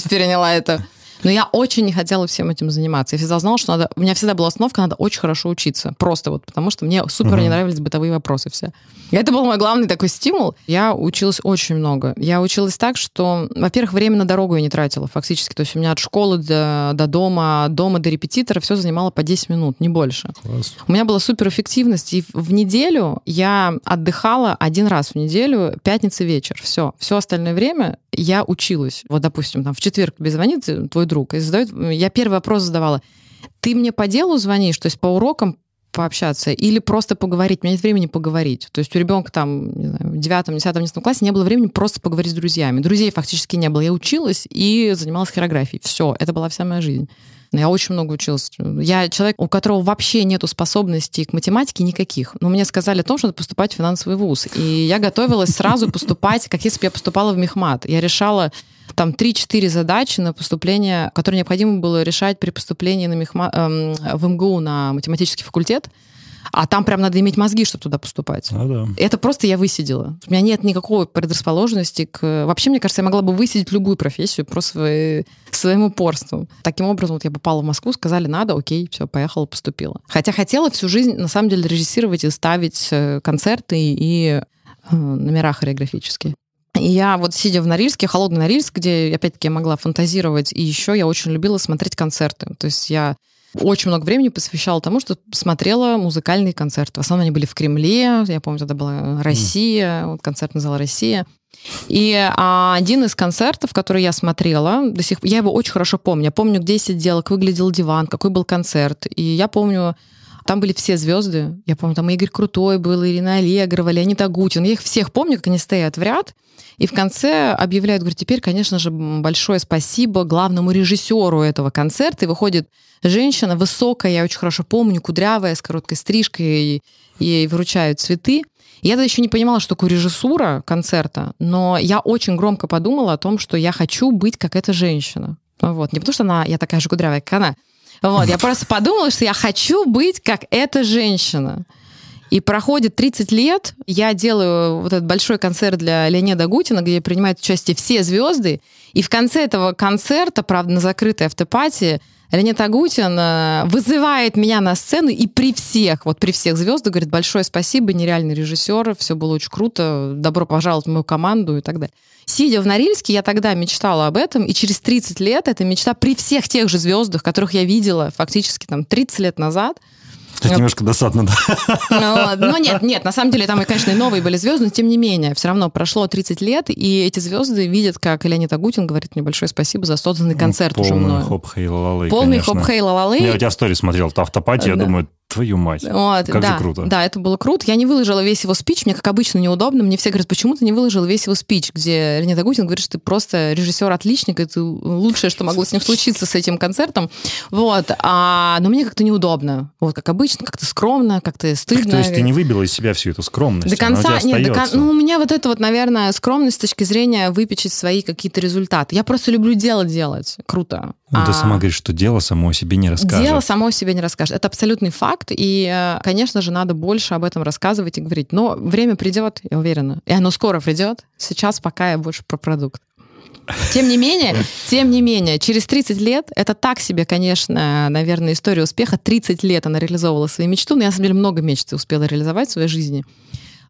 переняла это. Но я очень не хотела всем этим заниматься. Я всегда знала, что надо... У меня всегда была установка, надо очень хорошо учиться. Просто вот потому, что мне супер не нравились бытовые вопросы все. И это был мой главный такой стимул. Я училась очень много. Я училась так, что, во-первых, время на дорогу я не тратила фактически. То есть у меня от школы до, до дома, дома до репетитора все занимало по 10 минут, не больше. Класс. У меня была суперэффективность, и в неделю я отдыхала один раз в неделю, пятница вечер, все. Все остальное время я училась. Вот, допустим, там в четверг тебе звонит твой друг и задает... Я первый вопрос задавала. Ты мне по делу звонишь, то есть по урокам пообщаться или просто поговорить. У меня нет времени поговорить. То есть у ребенка там, не знаю, в девятом, десятом, одиннадцатом классе не было времени просто поговорить с друзьями. Друзей фактически не было. Я училась и занималась хореографией. Все, это была вся моя жизнь. Я очень много училась. Я человек, у которого вообще нету способностей к математике никаких. Но мне сказали о том, что надо поступать в финансовый вуз. И я готовилась сразу [laughs] поступать, как если бы я поступала в мехмат. Я решала там 3-4 задачи на поступление, которые необходимо было решать при поступлении на мехма... эм, в МГУ на математический факультет. А там прям надо иметь мозги, чтобы туда поступать. А, да. Это просто я высидела. У меня нет никакой предрасположенности к... Вообще, мне кажется, я могла бы высидеть любую профессию просто своей- своим упорством. Таким образом, вот я попала в Москву, сказали, надо, окей, все, поехала, поступила. Хотя хотела всю жизнь, на самом деле, режиссировать и ставить э, концерты и э, номера хореографические. И я вот сидя в Норильске, холодный Норильск, где, опять-таки, я могла фантазировать, и еще я очень любила смотреть концерты. То есть я очень много времени посвящала тому, что смотрела музыкальные концерты. В основном они были в Кремле. Я помню, тогда была Россия, вот концертный зал Россия. И а, один из концертов, который я смотрела, до сих я его очень хорошо помню. Я помню, где сидела, как выглядел диван, какой был концерт. И я помню, там были все звезды. Я помню, там Игорь Крутой был, Ирина Аллегрова, Леонид Агутин. Я их всех помню, как они стоят в ряд. И в конце объявляют, говорят, теперь, конечно же, большое спасибо главному режиссеру этого концерта. И выходит женщина высокая, я очень хорошо помню, кудрявая, с короткой стрижкой, и ей выручают цветы. Я тогда еще не понимала, что такое режиссура концерта, но я очень громко подумала о том, что я хочу быть как эта женщина. Вот. Не потому что она, я такая же кудрявая, как она. Вот. Я просто подумала, что я хочу быть как эта женщина. И проходит 30 лет, я делаю вот этот большой концерт для Леонида Гутина, где принимают участие все звезды, и в конце этого концерта, правда, на закрытой автопатии, Леонид Агутин э, вызывает меня на сцену и при всех, вот при всех звездах говорит большое спасибо, нереальный режиссер, все было очень круто, добро пожаловать в мою команду и так далее. Сидя в Норильске, я тогда мечтала об этом, и через 30 лет эта мечта при всех тех же звездах, которых я видела фактически там 30 лет назад, Это немножко досадно, да. ну, вот. Но нет, нет, на самом деле там, и, конечно, и новые были звезды, но тем не менее, все равно прошло 30 лет, и эти звезды видят, как Леонид Агутин говорит мне большое спасибо за созданный концерт уже Полный мною. хоп хей ла Полный хоп хей лалалы. Я у тебя в сторе смотрел, то автопати, я Да. думаю, твою мать. Вот, Как да, же круто. Да, это было круто. Я не выложила весь его спич, мне, как обычно, неудобно. Мне все говорят, почему ты не выложил весь его спич, где Леонид Агутин говорит, что ты просто режиссер-отличник, это лучшее, что могло с ним случиться с этим концертом. Вот. А, но мне как-то неудобно. Вот, как обычно, как-то скромно, как-то стыдно. То есть ты не выбила из себя всю эту скромность? До конца, нет, до кон- ну, у меня вот это вот, наверное, скромность с точки зрения выпечить свои какие-то результаты. Я просто люблю дело делать. Круто. Ну, ты А сама говоришь, что дело само о себе не расскажет. Дело само себе не расскажет. Это абсолютный факт. И, э, конечно же, надо больше об этом рассказывать и говорить. Но время придет, я уверена. И оно скоро придет. Сейчас пока я больше про продукт. Тем не менее, [laughs] тем не менее, через 30 лет, это так себе, конечно, наверное, история успеха. 30 лет она реализовывала свою мечту, но я, на самом деле, много мечт успела реализовать в своей жизни.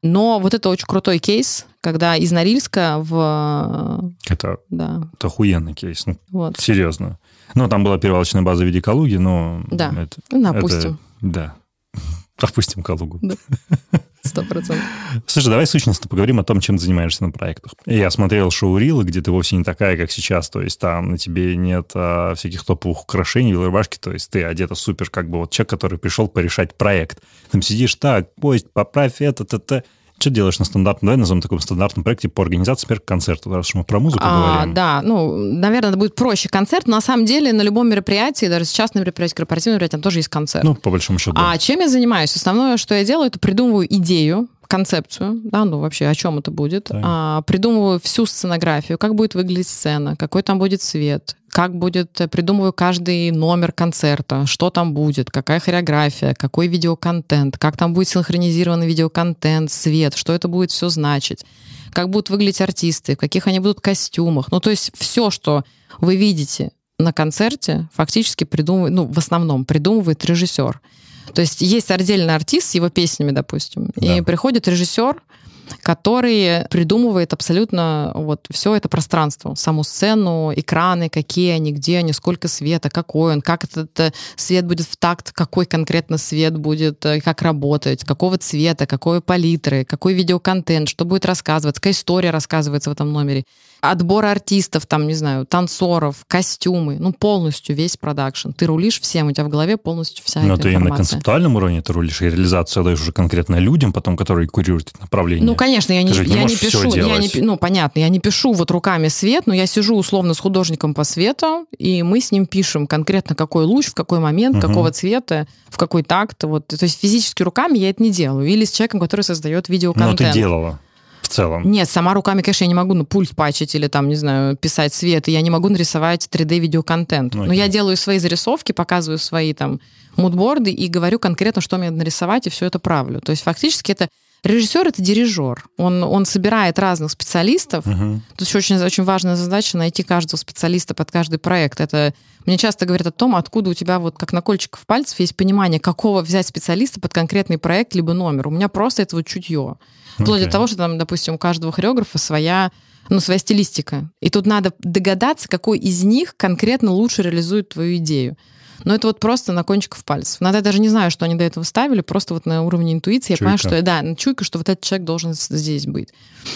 Но вот это очень крутой кейс, когда из Норильска в... Это, Да, это охуенный кейс. Ну, вот. серьезно. Ну, там была перевалочная база в виде Калуги, но... Да. это- Ну, это- опустим. да. [laughs] Опустим Калугу. [laughs] Сто процентов. Слушай, давай сущностно поговорим о том, чем ты занимаешься на проектах. Я смотрел шоу Рилы, где ты вовсе не такая, как сейчас. То есть там на тебе нет а, всяких топовых украшений, рубашки. То есть ты одета супер, как бы вот человек, который пришел порешать проект. Там сидишь так, поезд, поправь это, т, т. Что делаешь на стандартном, давай назовем таком стандартном проекте по организации, например, концерта, раз мы про музыку А, говорим. да, ну, наверное, это будет проще концерт. Но на самом деле на любом мероприятии, даже сейчас на мероприятии, корпоративном мероприятии, там тоже есть концерт. Ну, по большому счету, да. А чем я занимаюсь? Основное, что я делаю, это придумываю идею, концепцию, да, ну вообще о чем это будет, а, придумываю всю сценографию, как будет выглядеть сцена, какой там будет свет, как будет, э, придумываю каждый номер концерта, что там будет, какая хореография, какой видеоконтент, как там будет синхронизированный видеоконтент, свет, что это будет все значить, как будут выглядеть артисты, в каких они будут костюмах. Ну, то есть все, что вы видите на концерте, фактически придумывает, ну, в основном придумывает режиссер. То есть есть отдельный артист с его песнями, допустим, Да. и приходит режиссер, который придумывает абсолютно вот все это пространство, саму сцену, экраны, какие они, где они, сколько света, какой он, как этот э, свет будет в такт, какой конкретно свет будет, э, как работать, какого цвета, какой палитры, какой видеоконтент, что будет рассказываться, какая история рассказывается в этом номере. Отбор артистов, там, не знаю, танцоров, костюмы, ну, полностью весь продакшн. Ты рулишь всем, у тебя в голове полностью вся Но эта ты и на информация. концептуальном уровне ты рулишь, и реализацию даешь уже конкретно людям, потом, которые курируют это направление. Ну, конечно, я не, не я не пишу, я не, ну, понятно, я не пишу вот руками свет, но я сижу условно с художником по свету, и мы с ним пишем конкретно, какой луч, в какой момент, Мгм. какого цвета, в какой такт. Вот. То есть физически руками я это не делаю. Или с человеком, который создает Но видеоконтент. ты делала в целом. Нет, сама руками, конечно, я не могу на пульт пачить или там, не знаю, писать свет, и я не могу нарисовать 3D-видеоконтент. Ну, Но я делаю свои зарисовки, показываю свои там мудборды и говорю конкретно, что мне нарисовать, и все это правлю. То есть фактически это режиссер это дирижер. Он, он собирает разных специалистов. Мгм. Тут еще очень, очень важная задача найти каждого специалиста под каждый проект. Это мне часто говорят о том, откуда у тебя вот как на кольчиках пальцев есть понимание, какого взять специалиста под конкретный проект либо номер. У меня просто это вот чутье. Вплоть Окей. до того, что там, допустим, у каждого хореографа своя ну, своя стилистика. И тут надо догадаться, какой из них конкретно лучше реализует твою идею. Но это вот просто на кончиков пальцев. Надо я даже не знаю, что они до этого ставили, просто вот на уровне интуиции я понимаю, Чуйка. что да, чуйка, что вот этот человек должен здесь быть.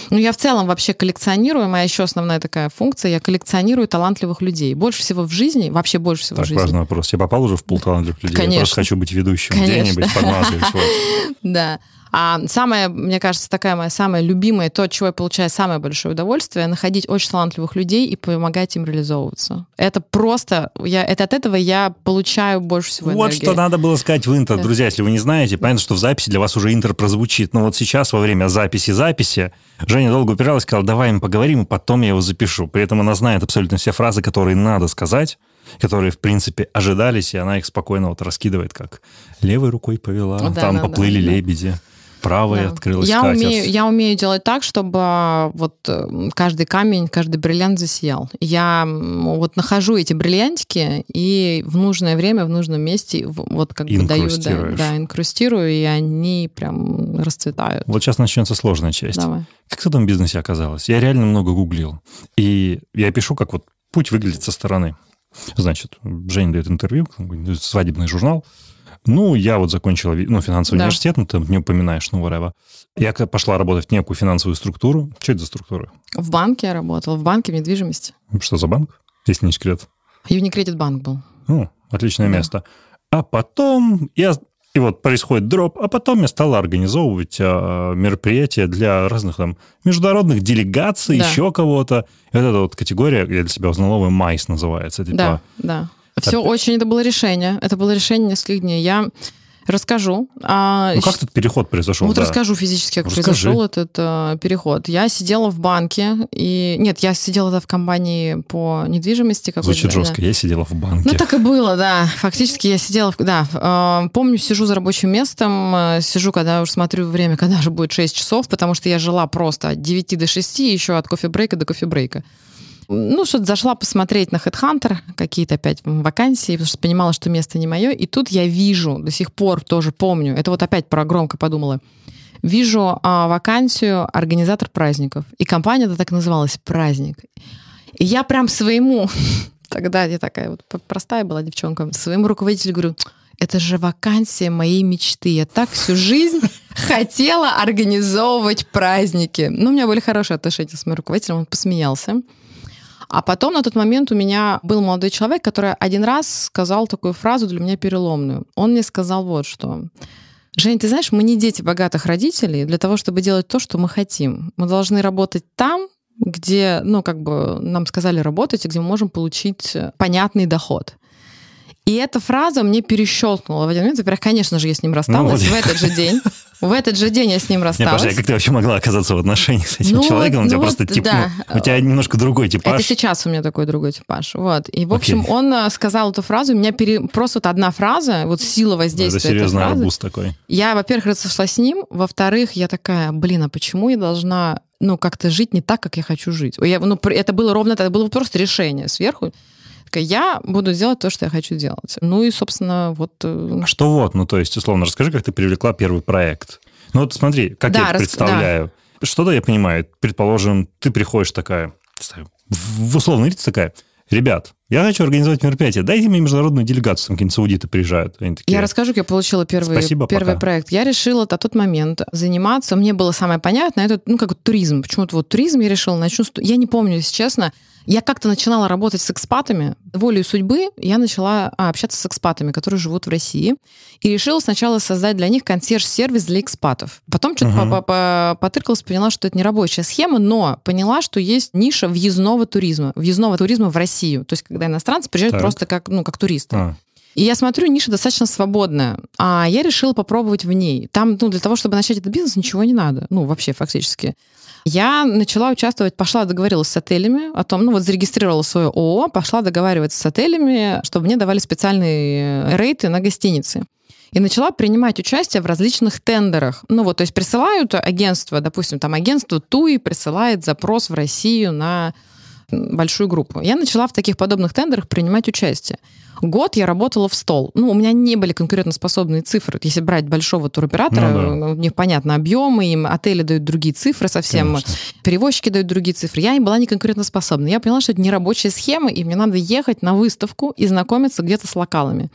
Ну, я в целом вообще коллекционирую, моя еще основная такая функция, я коллекционирую талантливых людей. Больше всего в жизни, вообще больше всего в Так, жизни. важный вопрос. Я попал уже в пул талантливых людей. Я Конечно. просто хочу быть ведущим Конечно. где-нибудь, подмазывать. [laughs] Да. А самое, мне кажется, такая моя самая любимая, то, от чего я получаю самое большое удовольствие, находить очень талантливых людей и помогать им реализовываться. Это просто, я, это от этого я получаю больше всего Вот энергии. что надо было сказать в. Да. Друзья, если вы не знаете, понятно, что в записи для вас уже интро прозвучит. Но вот сейчас, во время записи-записи, Женя долго упиралась, сказала, давай мы поговорим, и потом я его запишу. При этом она знает абсолютно все фразы, которые надо сказать, которые, в принципе, ожидались, и она их спокойно вот раскидывает, как левой рукой повела, Да, там да, поплыли да, да. Правой Да. открылась я умею, я умею делать так, чтобы а, вот э, каждый камень, каждый бриллиант засиял. Я вот нахожу эти бриллиантики и в нужное время, в нужном месте вот как бы даю, да, да, инкрустирую, и они прям расцветают. Вот сейчас начнется сложная часть. Давай. Как в этом бизнесе оказалась? Я реально много гуглил. И я пишу, как вот путь выглядит со стороны. Значит, Женя дает интервью, свадебный журнал. Ну, я вот закончила ну, финансовый Да. университет, ну, ты не упоминаешь, ну, whatever. Я пошла работать в некую финансовую структуру. Что это за структура? В банке я работала, в банке в недвижимости. Что за банк? Если не секрет. Юникредит банк был. Ну, отличное Да. место. А потом я... И вот происходит дроп, а потом я стала организовывать а, мероприятия для разных там международных делегаций, Да. еще кого-то. И вот эта вот категория, я для себя узнала, майс называется. Типа, Да, да. Все Опять- очень, это было решение. Это было решение нескольких дней. Я расскажу. А, Ну, как этот переход произошел? Вот да? расскажу физически, как Расскажи. произошел этот э, переход. Я сидела в банке, и... Нет, я сидела тогда в компании по недвижимости. какой-то, Звучит да. жестко. Я сидела в банке. Ну, так и было, да. Фактически я сидела... В... Да, э, помню, сижу за рабочим местом, э, сижу, когда уже смотрю время, когда же будет 6 часов, потому что я жила просто от 9 до 6, еще от кофе-брейка до кофе-брейка. Ну, что-то зашла посмотреть на HeadHunter, какие-то опять вакансии, потому что понимала, что место не мое. И тут я вижу, до сих пор тоже помню, это вот опять про громко подумала, вижу а, вакансию организатор праздников. И компания это так называлась «Праздник». И я прям своему, [laughs] тогда я такая вот простая была девчонка, своему руководителю говорю, это же вакансия моей мечты. Я так всю жизнь [laughs] хотела организовывать праздники. Ну, у меня были хорошие отношения с моим руководителем, он посмеялся. А потом на тот момент у меня был молодой человек, который один раз сказал такую фразу для меня переломную. Он мне сказал вот что. Жень, ты знаешь, мы не дети богатых родителей для того, чтобы делать то, что мы хотим. Мы должны работать там, где, ну, как бы нам сказали работать, и где мы можем получить понятный доход. И эта фраза мне перещелкнула в один момент. Во-первых, конечно же, я с ним рассталась ну, в этот же день. В этот же день я с ним рассталась. Не, подожди, а как ты вообще могла оказаться в отношениях с этим ну, человеком? у тебя ну, просто тип, да. ну, у тебя немножко другой типаж. Это сейчас у меня такой другой типаж. Вот. И, в общем, Окей. он э, сказал эту фразу, у меня пере... просто вот одна фраза, вот сила воздействия Это серьезный арбуз такой. Я, во-первых, разошлась с ним, во-вторых, я такая, блин, а почему я должна ну, как-то жить не так, как я хочу жить. Я, ну, это было ровно это было просто решение сверху я буду делать то, что я хочу делать. Ну и, собственно, вот... Э, а что вот? Ну, то есть, условно, расскажи, как ты привлекла первый проект. Ну вот смотри, как да, я это рас... представляю. Да. Что-то я понимаю. Предположим, ты приходишь такая, в условный вид такая, ребят, я хочу организовать мероприятие, дайте мне международную делегацию, там какие-нибудь саудиты приезжают. Они такие, я расскажу, как я получила первый, Спасибо, первый проект. Я решила на тот момент заниматься, мне было самое понятное, это, ну, как туризм. Почему-то вот туризм я решила, начну, я не помню, если честно, я как-то начинала работать с экспатами. Волей судьбы я начала а, общаться с экспатами, которые живут в России. И решила сначала создать для них консьерж-сервис для экспатов. Потом что-то uh-huh. потыркалась, поняла, что это не рабочая схема, но поняла, что есть ниша въездного туризма. Въездного туризма в Россию. То есть, когда иностранцы приезжают так. просто как, ну, как туристы. А. И я смотрю, ниша достаточно свободная. А я решила попробовать в ней. Там, ну, для того, чтобы начать этот бизнес, ничего не надо. Ну, вообще, фактически. Я начала участвовать, пошла договорилась с отелями о том, ну вот зарегистрировала свое ООО, пошла договариваться с отелями, чтобы мне давали специальные рейты на гостиницы и начала принимать участие в различных тендерах. Ну вот, то есть присылают агентство, допустим, там агентство ТУИ присылает запрос в Россию на большую группу. Я начала в таких подобных тендерах принимать участие. Год я работала в стол. Ну, у меня не были конкурентоспособные цифры. Если брать большого туроператора, ну, да. у них, понятно, объемы, им отели дают другие цифры совсем, Конечно. перевозчики дают другие цифры. Я не была не конкурентоспособна. Я поняла, что это не рабочая схема, и мне надо ехать на выставку и знакомиться где-то с локалами.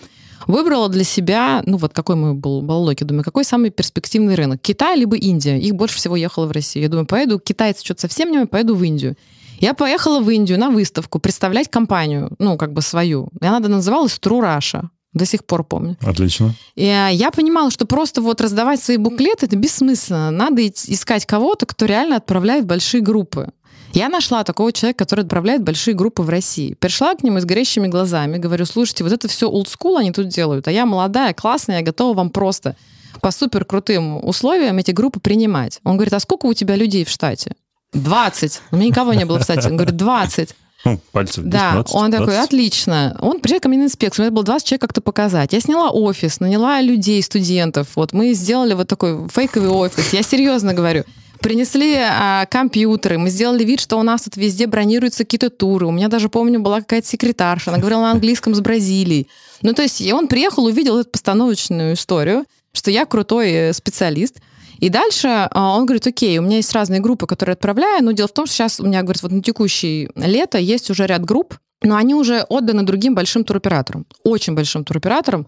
Выбрала для себя, ну вот какой мой был баллоки, думаю, какой самый перспективный рынок? Китай либо Индия. Их больше всего ехало в Россию. Я думаю, поеду, китайцы что-то совсем не поеду в Индию. Я поехала в Индию на выставку представлять компанию, ну, как бы свою. И она называлась True Russia. До сих пор помню. Отлично. И а, я понимала, что просто вот раздавать свои буклеты это бессмысленно. Надо искать кого-то, кто реально отправляет большие группы. Я нашла такого человека, который отправляет большие группы в России. Пришла к нему с горящими глазами, говорю, слушайте, вот это все олдскул они тут делают, а я молодая, классная, я готова вам просто по супер крутым условиям эти группы принимать. Он говорит, а сколько у тебя людей в штате? 20. У меня никого не было в штате. Он говорит, 20. Ну, пальцев 10, Да, 20, он 20. такой, отлично. Он приезжает ко мне на инспекцию, мне было 20 человек как-то показать. Я сняла офис, наняла людей, студентов. Вот мы сделали вот такой фейковый офис. Я серьезно говорю. Принесли а, компьютеры, мы сделали вид, что у нас тут везде бронируются какие-то туры. У меня даже, помню, была какая-то секретарша, она говорила на английском с Бразилией. Ну, то есть он приехал, увидел эту постановочную историю, что я крутой э, специалист. И дальше а, он говорит, окей, у меня есть разные группы, которые отправляю, но дело в том, что сейчас у меня, говорит, вот на текущее лето есть уже ряд групп, но они уже отданы другим большим туроператорам, очень большим туроператорам,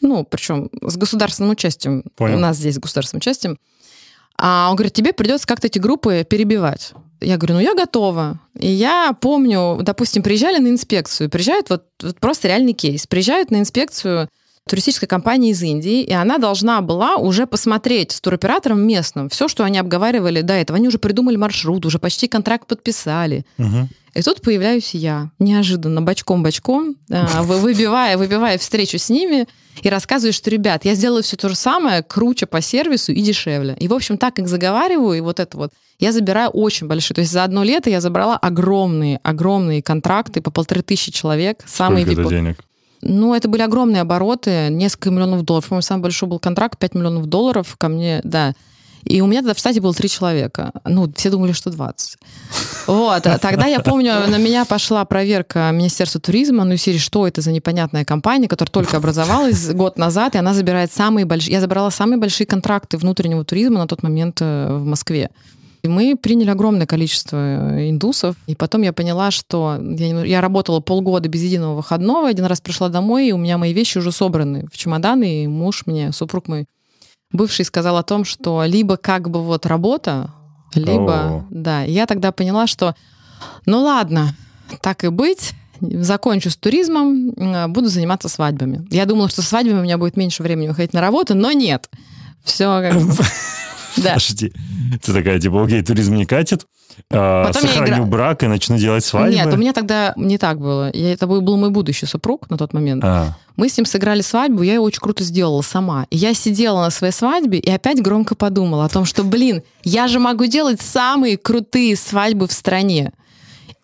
ну, причем с государственным участием. Понял. У нас здесь с государственным участием. А он говорит, тебе придется как-то эти группы перебивать. Я говорю, ну я готова. И я помню, допустим, приезжали на инспекцию, приезжают вот, вот просто реальный кейс, приезжают на инспекцию туристической компании из Индии, и она должна была уже посмотреть с туроператором местным все, что они обговаривали до этого. Они уже придумали маршрут, уже почти контракт подписали. Угу. И тут появляюсь я, неожиданно, бочком-бочком, а, выбивая, выбивая встречу с ними и рассказываю, что, ребят, я сделаю все то же самое, круче по сервису и дешевле. И, в общем, так как заговариваю, и вот это вот, я забираю очень большие. То есть за одно лето я забрала огромные, огромные контракты по полторы тысячи человек. Самые Сколько это денег? Ну, это были огромные обороты, несколько миллионов долларов. По-моему, самый большой был контракт, 5 миллионов долларов ко мне, да. И у меня тогда в штате было три человека. Ну, все думали, что 20. Вот. А тогда я помню, на меня пошла проверка Министерства туризма, ну, серии, что это за непонятная компания, которая только образовалась год назад, и она забирает самые большие... Я забрала самые большие контракты внутреннего туризма на тот момент э, в Москве. И мы приняли огромное количество э, индусов, и потом я поняла, что я, я работала полгода без единого выходного, один раз пришла домой, и у меня мои вещи уже собраны в чемоданы, и муж мне, супруг мой, бывший, сказал о том, что либо как бы вот работа, либо... О. Да, я тогда поняла, что ну ладно, так и быть, закончу с туризмом, буду заниматься свадьбами. Я думала, что свадьбами у меня будет меньше времени уходить на работу, но нет. Все как бы. [laughs] Да. [laughs] Подожди. Ты такая, типа, окей, туризм не катит, а, Потом я сохраню игра- брак и начну делать свадьбы. Нет, у меня тогда не так было. Я, это был мой будущий супруг на тот момент. А, Мы с ним сыграли свадьбу, я ее очень круто сделала сама. И я сидела на своей свадьбе и опять громко подумала о том, что, блин, я же могу делать самые крутые свадьбы в стране.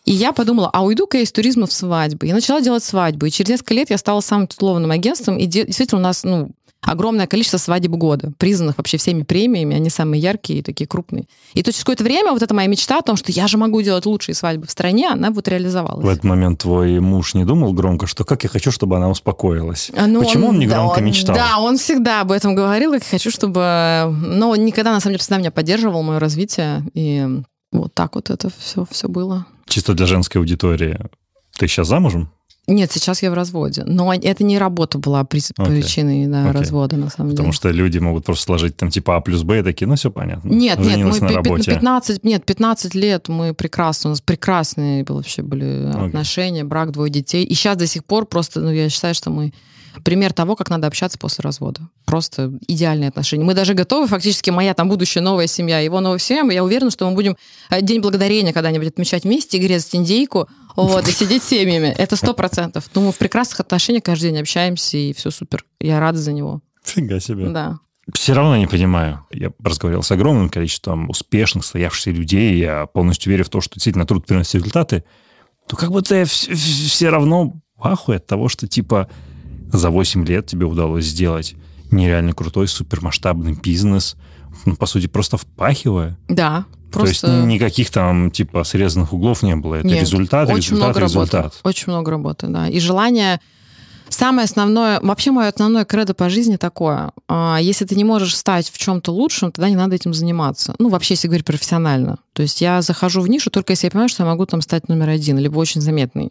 И я подумала, а уйду-ка я из туризма в свадьбы. И начала делать свадьбы. И через несколько лет я стала самым титулованным агентством. И де- действительно у нас ну, огромное количество свадеб года, признанных вообще всеми премиями. Они самые яркие и такие крупные. И то через какое-то время вот эта моя мечта о том, что я же могу делать лучшие свадьбы в стране, она вот реализовалась. в этот момент твой муж не думал громко, что как я хочу, чтобы она успокоилась. А, ну, Почему он, не да, громко он- мечтал? Да, он всегда об этом говорил, как хочу, чтобы... Но он никогда, на самом деле, всегда меня поддерживал, мое развитие. И вот так вот это все, все было. Чисто для женской аудитории. Ты сейчас замужем? Нет, сейчас я в разводе. Но это не работа была причиной да, Окей. развода, на самом Потому деле. что люди могут просто сложить там типа А плюс Б и такие, ну все понятно. Нет, нет, мы на пи- пи- работе. 15, нет, 15 лет мы прекрасно, у нас прекрасные вообще были Окей. отношения, брак, двое детей. И сейчас до сих пор просто, ну, я считаю, что мы пример того, как надо общаться после развода. Просто идеальные отношения. Мы даже готовы, фактически, моя там будущая новая семья, его новая семья, я уверена, что мы будем э, День Благодарения когда-нибудь отмечать вместе, грезать индейку, вот, и сидеть семьями. Это сто процентов. Ну, мы в прекрасных отношениях каждый день общаемся, и все супер. Я рада за него. Фига себе. Да. Все равно не понимаю. Я разговаривал с огромным количеством успешных, стоявшихся людей. Я полностью верю в то, что действительно труд приносит результаты. То как будто я вс- вс- все равно ахуе от того, что типа за 8 лет тебе удалось сделать нереально крутой, супермасштабный бизнес, ну, по сути, просто впахивая. Да, То есть просто... никаких там типа срезанных углов не было. Это Нет, результат, Очень результат, много результат. работы. Очень много работы, да. И желание... Самое основное, вообще мое основное кредо по жизни такое. а, Если ты не можешь стать в чем-то лучшим, тогда не надо этим заниматься. Ну, вообще, если говорить профессионально. То есть я захожу в нишу только если я понимаю, что я могу там стать номер один, либо очень заметный.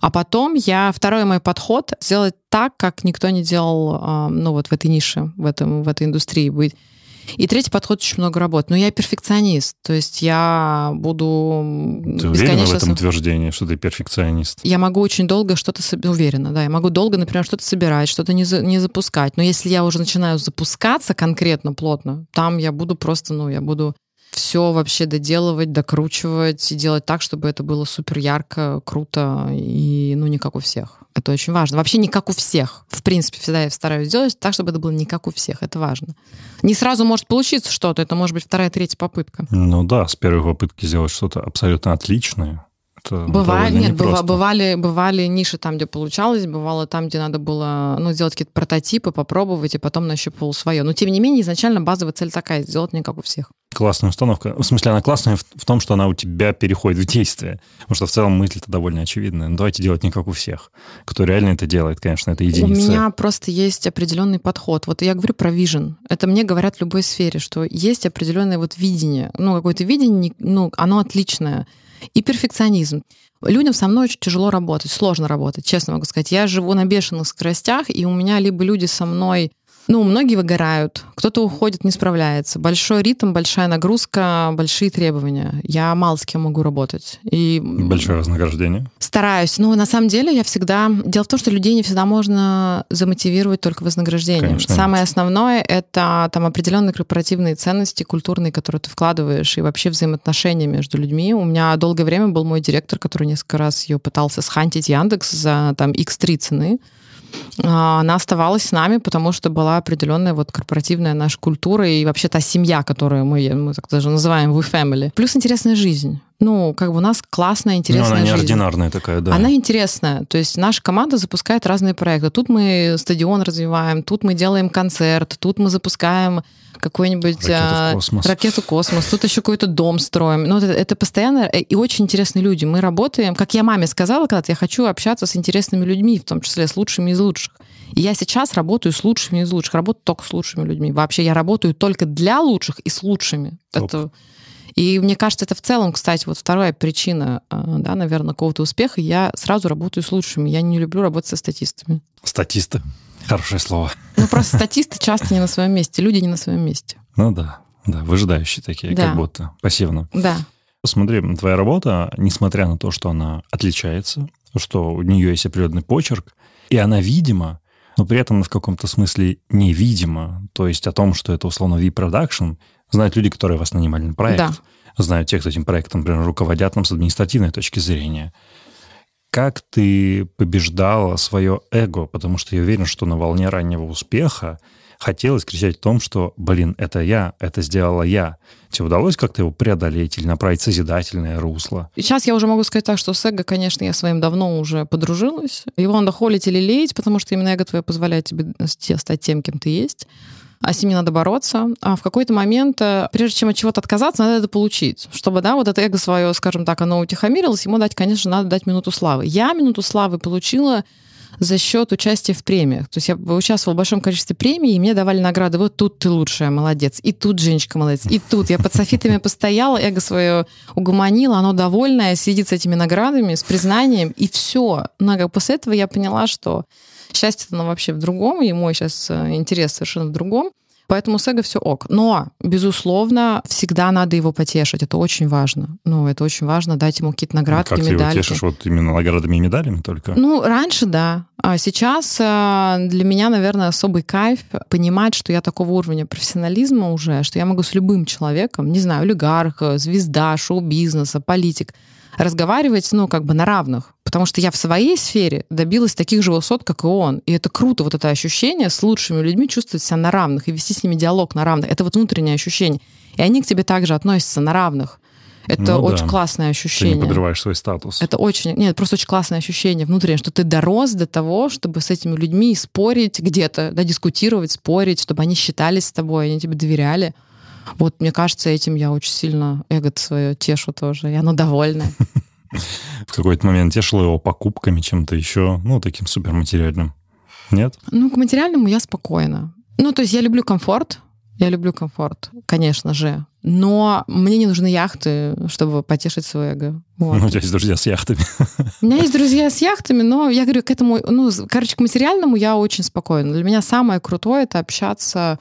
А потом я, второй мой подход, сделать так, как никто не делал, а, ну, вот в этой нише, в, этом, в этой индустрии быть. И третий подход очень много работы. Но я перфекционист, то есть я буду Ты уверена в этом утверждении, что ты перфекционист? я могу очень долго что-то уверена, да, я могу долго, например, что-то собирать, что-то не, за- не запускать. Но если я уже начинаю запускаться конкретно, плотно, там я буду просто, ну, я буду все вообще доделывать, докручивать и делать так, чтобы это было супер ярко, круто и, ну, не как у всех. Это очень важно. Вообще не как у всех. В принципе, всегда я стараюсь сделать так, чтобы это было не как у всех. Это важно. Не сразу может получиться что-то. Это может быть вторая, третья попытка. Ну да, с первой попытки сделать что-то абсолютно отличное. Бывали, нет, непросто. бывали, бывали ниши там, где получалось, бывало там, где надо было ну, сделать какие-то прототипы, попробовать, и потом нащупал свое. Но, тем не менее, изначально базовая цель такая, сделать не как у всех. Классная установка. В смысле, она классная в, в том, что она у тебя переходит в действие. Потому что в целом мысль-то довольно очевидная. Ну, давайте делать не как у всех. Кто реально это делает, конечно, это единицы. У меня просто есть определенный подход. Вот я говорю про vision. Это мне говорят в любой сфере, что есть определенное вот видение. Ну, какое-то видение, ну, оно отличное. И перфекционизм. Людям со мной очень тяжело работать, сложно работать, честно могу сказать. Я живу на бешеных скоростях, и у меня либо люди со мной ну, многие выгорают, кто-то уходит, не справляется. Большой ритм, большая нагрузка, большие требования. Я мало с кем могу работать. И Большое вознаграждение. Стараюсь. Ну, на самом деле, я всегда... Дело в том, что людей не всегда можно замотивировать только вознаграждением. Конечно, Самое основное — это там определенные корпоративные ценности, культурные, которые ты вкладываешь, и вообще взаимоотношения между людьми. У меня долгое время был мой директор, который несколько раз ее пытался схантить Яндекс за там X3 цены. А, Она оставалась с нами, потому что была определенная вот корпоративная наша культура и вообще та семья, которую мы, мы так даже называем We Family. Плюс интересная жизнь. Ну, как бы у нас классная, Ну, интересная она жизнь. неординарная такая, да. Она интересная. То есть наша команда запускает разные проекты. Тут мы стадион развиваем, тут мы делаем концерт, тут мы запускаем какой-нибудь Ракету а, космос. ракету космос, тут еще какой-то дом строим. Ну, это, это постоянно э, и очень интересные люди. Мы работаем, как я маме сказала когда-то, я хочу общаться с интересными людьми, в том числе с лучшими из лучших. И я сейчас работаю с лучшими из лучших, работаю только с лучшими людьми. Вообще я работаю только для лучших и с лучшими. Топ. Это и мне кажется, это в целом, кстати, вот вторая причина, э, да, наверное, какого-то успеха. Я сразу работаю с лучшими. Я не люблю работать со статистами. Статисты. Хорошее слово. Ну, просто статисты часто не на своем месте, люди не на своем месте. Ну да, да, выжидающие такие, Да. как будто, пассивно. Да. Смотри, твоя работа, несмотря на то, что она отличается, что у нее есть определенный почерк, и она, видимо, но при этом в каком-то смысле невидимо. То есть о том, что это условно V-продакшн, знают люди, которые вас нанимали на проект. Да. Знают те, кто этим проектом, например, руководят нам с административной точки зрения. Как ты побеждала свое эго? Потому что я уверен, что на волне раннего успеха хотелось кричать о том, что, блин, это я, это сделала я. Тебе удалось как-то его преодолеть или направить созидательное русло? Сейчас я уже могу сказать так, что с эго, конечно, я своим давно уже подружилась. Его надо холить или леять, потому что именно эго твое позволяет тебе стать тем, кем ты есть а с ними надо бороться. А в какой-то момент, э, прежде чем от чего-то отказаться, надо это получить. Чтобы, да, вот это эго свое, скажем так, оно утихомирилось, ему дать, конечно, надо дать минуту славы. Я минуту славы получила за счет участия в премиях. То есть я участвовала в большом количестве премий, и мне давали награды. Вот тут ты лучшая, молодец. И тут Женечка молодец. И тут я под софитами постояла, эго свое угомонила, оно довольное, сидит с этими наградами, с признанием, и все. Но после этого я поняла, что счастье оно вообще в другом, и мой сейчас э, интерес совершенно в другом. Поэтому с эго все ок. Но, безусловно, всегда надо его потешить. Это очень важно. Ну, это очень важно, дать ему какие-то наградки, как медальки. Как ты его тешишь? Вот именно наградами и медалями только? Ну, раньше да. А сейчас э, для меня, наверное, особый кайф понимать, что я такого уровня профессионализма уже, что я могу с любым человеком, не знаю, олигарх, звезда, шоу-бизнеса, политик, разговаривать, ну, как бы на равных. Потому что я в своей сфере добилась таких же высот, как и он. И это круто, вот это ощущение с лучшими людьми чувствовать себя на равных и вести с ними диалог на равных. Это вот внутреннее ощущение. И они к тебе также относятся на равных. Это ну, очень да. классное ощущение. Ты не подрываешь свой статус. Это очень... Нет, просто очень классное ощущение внутреннее, что ты дорос до того, чтобы с этими людьми спорить где-то, да, дискутировать, спорить, чтобы они считались с тобой, они тебе доверяли. Вот, мне кажется, этим я очень сильно эго свое тешу тоже, и оно довольное. [laughs] В какой-то момент тешила его покупками, чем-то еще, ну, таким суперматериальным. Нет? Ну, к материальному я спокойна. Ну, то есть я люблю комфорт, я люблю комфорт, конечно же. Но мне не нужны яхты, чтобы потешить свое эго. Вот. Ну, у тебя есть друзья с яхтами. У меня есть друзья с яхтами, но я говорю, к этому, ну, короче, к материальному я очень спокойна. Для меня самое крутое — это общаться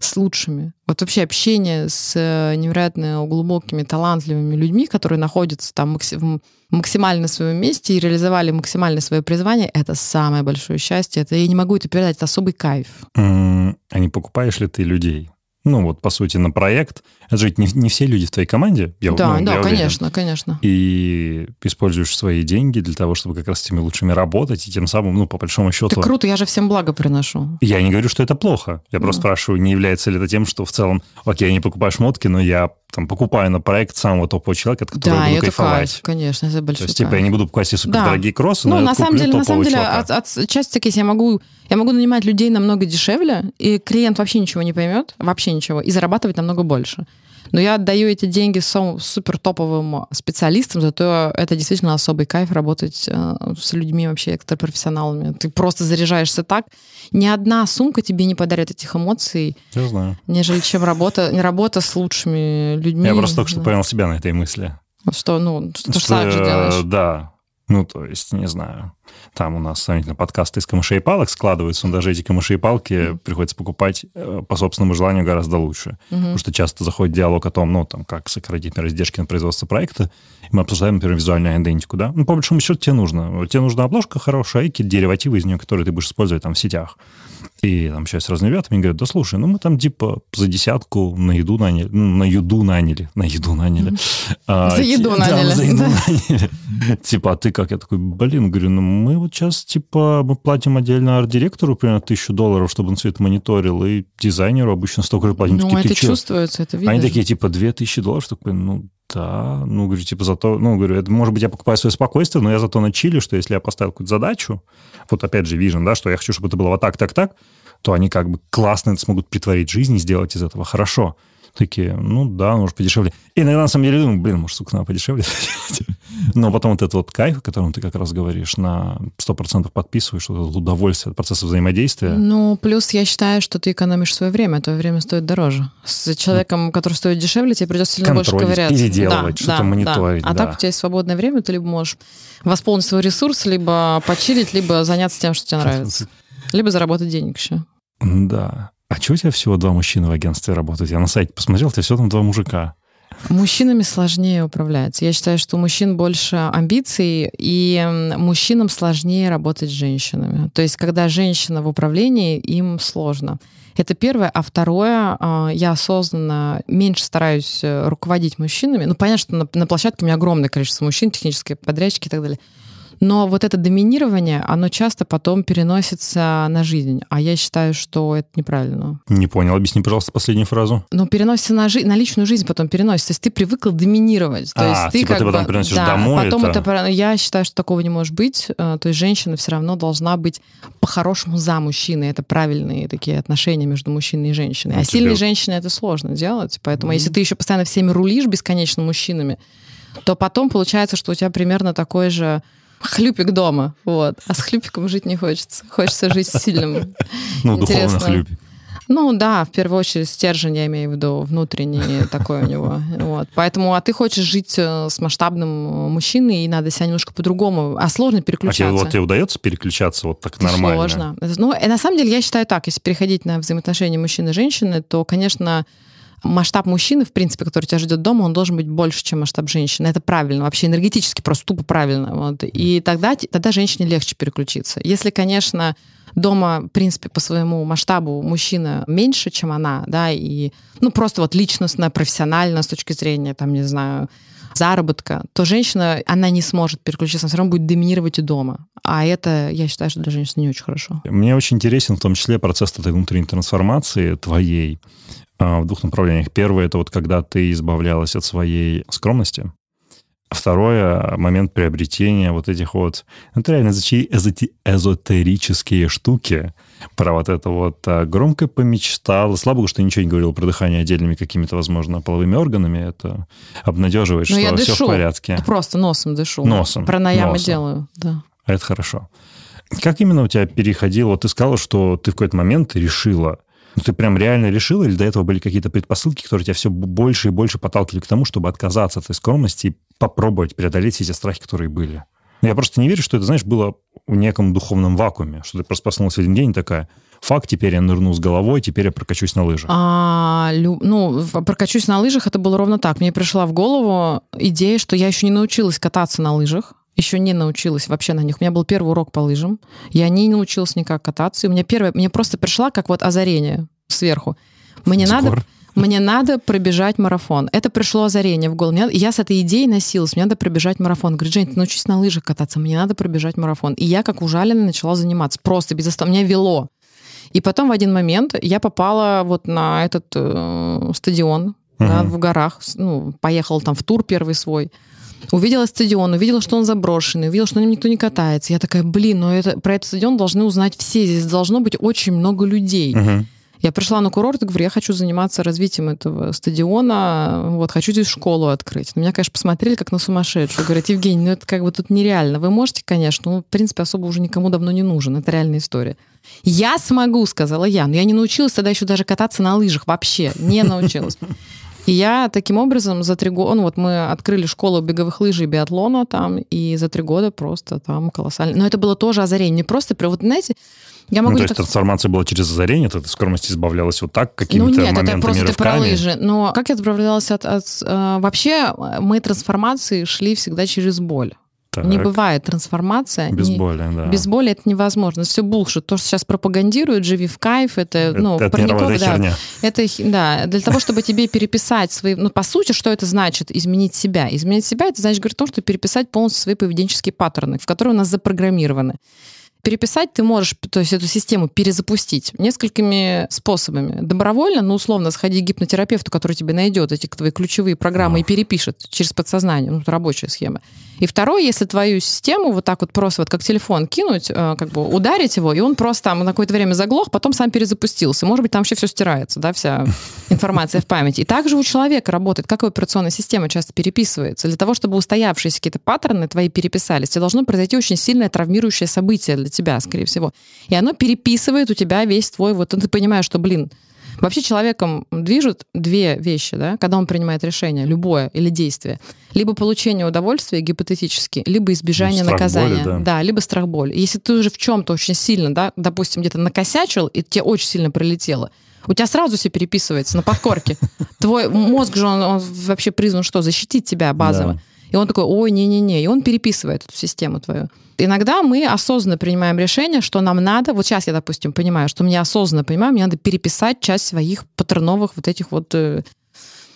с лучшими. Вот вообще общение с э, невероятно глубокими, талантливыми людьми, которые находятся там максим, максимально своем месте и реализовали максимально свое призвание, это самое большое счастье. Это я не могу это передать, это особый кайф. А не покупаешь ли ты людей? ну вот, по сути, на проект. Это же не, не все люди в твоей команде. Я, да, ну, да, я конечно, уверен. конечно. И используешь свои деньги для того, чтобы как раз с теми лучшими работать, и тем самым, ну, по большому счету... Это круто, я же всем благо приношу. Я не говорю, что это плохо. Я да. просто спрашиваю, не является ли это тем, что в целом, окей, не покупаешь мотки, но я там покупаю на проект самого топового человека, от которого да, я буду это кайфовать. Кайф, конечно, это большой То есть, типа, я не буду покупать себе супердорогие да. кроссы, ну, но на самом деле, на самом деле, от, от части таких я могу, я могу нанимать людей намного дешевле, и клиент вообще ничего не поймет, вообще ничего, и зарабатывать намного больше. Но я отдаю эти деньги супер топовым специалистам, зато это действительно особый кайф работать э, с людьми вообще экстрапрофессионалами. Ты просто заряжаешься так. Ни одна сумка тебе не подарит этих эмоций. Я знаю. Нежели чем работа, не работа с лучшими людьми. Я просто только что поймал себя на этой мысли. Что, ну, что, что ты так же делаешь. Да, ну, то есть, не знаю, там у нас сравнительно подкасты из камышей и палок складываются, но даже эти камыши и палки приходится покупать э, по собственному желанию гораздо лучше. Mm-hmm. Потому что часто заходит диалог о том, ну, там, как сократить, например, издержки на производство проекта, и мы обсуждаем, например, визуальную идентику, да? Ну, по большому счету, тебе нужно. Тебе нужна обложка хорошая и какие-то деривативы из нее, которые ты будешь использовать там в сетях. И там сейчас с разными ребятами говорят, да слушай, ну мы там типа за десятку на еду наняли, ну, на еду наняли, на еду наняли. А, за еду наняли. за еду наняли. Типа, а ты как? Я такой, блин, говорю, ну мы вот сейчас типа мы платим отдельно арт-директору примерно тысячу долларов, чтобы он все это мониторил, и дизайнеру обычно столько же платим. Ну, это чувствуется, это видно. Они такие, типа, две тысячи долларов, такой, ну, да, ну, говорю, типа, зато, ну, говорю, это, может быть, я покупаю свое спокойствие, но я зато на чили, что если я поставил какую-то задачу, вот опять же, вижен, да, что я хочу, чтобы это было вот так, так, так, то они как бы классно это смогут притворить жизнь и сделать из этого хорошо. Такие, ну да, может подешевле. И иногда на самом деле думаю, блин, может, сука, надо подешевле. Но потом вот этот вот кайф, о котором ты как раз говоришь, на 100% подписываешь, вот это удовольствие от процесса взаимодействия. Ну, плюс я считаю, что ты экономишь свое время, а твое время стоит дороже. С человеком, который стоит дешевле, тебе придется сильно больше ковыряться. переделывать, да, что-то да, мониторить. Да. А так у тебя есть свободное время, ты либо можешь восполнить свой ресурс, либо почилить, либо заняться тем, что тебе нравится. Либо заработать денег еще. Да. А что у тебя всего два мужчины в агентстве работают? Я на сайте посмотрел, тебя всего там два мужика. Мужчинами сложнее управляться. Я считаю, что у мужчин больше амбиций, и мужчинам сложнее работать с женщинами. То есть, когда женщина в управлении, им сложно. Это первое. А второе, а, я осознанно меньше стараюсь э, руководить мужчинами. Ну, понятно, что на площадке у меня огромное количество мужчин, технические подрядчики и так далее. Но вот это доминирование, оно часто потом переносится на жизнь. А я считаю, что это неправильно. Не понял. Объясни, пожалуйста, последнюю фразу. Ну, переносится на, жи- на личную жизнь потом переносится. То есть ты привыкла доминировать. То а, есть ты типа как ты потом бы, приносишь да, домой потом это... это... Я считаю, что такого не может быть. Э, то есть женщина все равно должна быть по-хорошему за мужчиной. Это правильные такие отношения между мужчиной и женщиной. Ну, а тебе- сильной женщине это сложно делать. Поэтому если ты еще постоянно всеми рулишь бесконечно мужчинами, то потом получается, что у тебя примерно такой же хлюпик дома. Вот. А с хлюпиком жить не хочется. Хочется жить с сильным. [laughs] Ну, духовно Интересно. хлюпик. Ну да, в первую очередь стержень, я имею в виду, внутренний [laughs] такой у него. Вот. Поэтому, а ты хочешь жить э, с масштабным э, мужчиной, и надо себя немножко по-другому, а сложно А тебе, переключаться. вот тебе удается переключаться вот так Это нормально? Сложно. Ну, и на самом деле, я считаю так, если переходить на взаимоотношения мужчины и женщины, то, конечно, масштаб мужчины, в принципе, который тебя ждет дома, он должен быть больше, чем масштаб женщины. Это правильно, вообще энергетически просто тупо правильно. Вот. И тогда, тогда женщине легче переключиться. Если, конечно, дома, в принципе, по своему масштабу мужчина меньше, чем она, да, и, ну, просто вот личностно, профессионально, с точки зрения, там, не знаю, заработка, то женщина, она не сможет переключиться, она все равно будет доминировать и дома. А это, я считаю, что для женщины не очень хорошо. Мне очень интересен в том числе процесс этой внутренней трансформации твоей в двух направлениях. Первое, это вот когда ты избавлялась от своей скромности. Второе, момент приобретения вот этих вот, ну, это реально эзотерические штуки, про вот это вот а, громко помечтала. Слава богу, что ничего не говорил про дыхание отдельными какими-то, возможно, половыми органами. Это обнадеживает, Но что я все дышу. в порядке. Да Просто носом дышу. Носом, Пранаямы носом. делаю, да. Это хорошо. Как именно у тебя переходило? Вот ты сказала, что ты в какой-то момент решила, ну, ты прям реально решила, или до этого были какие-то предпосылки, которые тебя все больше и больше подталкивали к тому, чтобы отказаться от этой скромности и попробовать преодолеть все эти страхи, которые были? Ну, Я просто не верю, что это, знаешь, было в неком духовном вакууме, что ты просто проснулась в один день и такая, факт, теперь я нырну с головой, теперь я прокачусь на лыжах. А, лю- ну, прокачусь на лыжах, это было ровно так. Мне пришла в голову идея, что я еще не научилась кататься на лыжах. Еще не научилась вообще на них. У меня был первый урок по лыжам. Я не научилась никак кататься. И у меня первое, мне просто пришла как вот озарение сверху. Мне С надо, мне надо пробежать марафон. Это пришло озарение в голову. Мне я с этой идеей носилась. Мне надо пробежать марафон. Говорит, Жень, ты научись на лыжах кататься. Мне надо пробежать марафон. И я, как ужаленная, начала заниматься. Просто без остановки. Меня вело. И потом в один момент я попала вот на этот э, стадион да, Мгм. в горах. Ну, поехала там в тур первый свой. Увидела стадион, увидела, что он заброшенный, увидела, что на нем никто не катается. Я такая, блин, ну это, про этот стадион должны узнать все. Здесь должно быть очень много людей. Мгм. Я пришла на курорт и говорю, я хочу заниматься развитием этого стадиона, вот, хочу здесь школу открыть. Меня, конечно, посмотрели как на сумасшедшую. Говорят, Евгений, ну это как бы тут нереально. Вы можете, конечно, но, в принципе, особо уже никому давно не нужен. Это реальная история. Я смогу, сказала я, но я не научилась тогда еще даже кататься на лыжах вообще, не научилась. И я таким образом за три года, ну вот мы открыли школу беговых лыж и биатлона там, и за три года просто там колоссально. Но это было тоже озарение. Не просто, вот знаете, я Ну, могу то не есть так- трансформация была через озарение, ты от скромности избавлялась вот так, ну какими-то нет, это моментами, просто ты про рывками? лыжи. Но как я отправлялась от... от, э, вообще мы трансформации шли всегда через боль. Так, Не бывает трансформация. Без не- боли, да. Без боли это невозможно. Все булшит. То, что сейчас пропагандируют, живи в кайф, это, Это- ну, это парников, да, херня. это, да, для того, чтобы тебе переписать свои... Ну, по сути, что это значит? Изменить себя. Изменить себя, это значит говорить о том, что переписать полностью свои поведенческие паттерны, в которые у нас запрограммированы. Переписать ты можешь, то есть эту систему перезапустить несколькими способами. Добровольно, ну, условно, сходи к гипнотерапевту, который тебе найдет эти твои ключевые программы и перепишет через подсознание. Ну, рабочая схема. И второе, если твою систему вот так вот просто, вот как телефон кинуть, э, как бы ударить его, и он просто там на какое-то время заглох, потом сам перезапустился. Может быть, там вообще все стирается, да, вся [laughs] информация в памяти. И также у человека работает, как и операционная система часто переписывается. Для того, чтобы устоявшиеся какие-то паттерны твои переписались, тебе должно произойти очень сильное травмирующее событие для тебя, скорее всего. И оно переписывает у тебя весь твой... Вот ты понимаешь, что, блин, Вообще человеком движут две вещи, да, когда он принимает решение, любое или действие. Либо получение удовольствия гипотетически, либо избежание Ну, страх наказания. боли, да. либо страх боли. Если ты уже в чем-то очень сильно, да, допустим, где-то накосячил, и тебе очень сильно прилетело, У тебя сразу все переписывается на подкорке. Твой мозг же, он, он вообще призван что? Защитить тебя базово. Да. И он такой, ой, не-не-не. И он переписывает эту систему твою. Иногда мы осознанно принимаем решение, что нам надо, вот сейчас я, допустим, понимаю, что мне осознанно понимаю, мне надо переписать часть своих паттерновых вот этих вот э,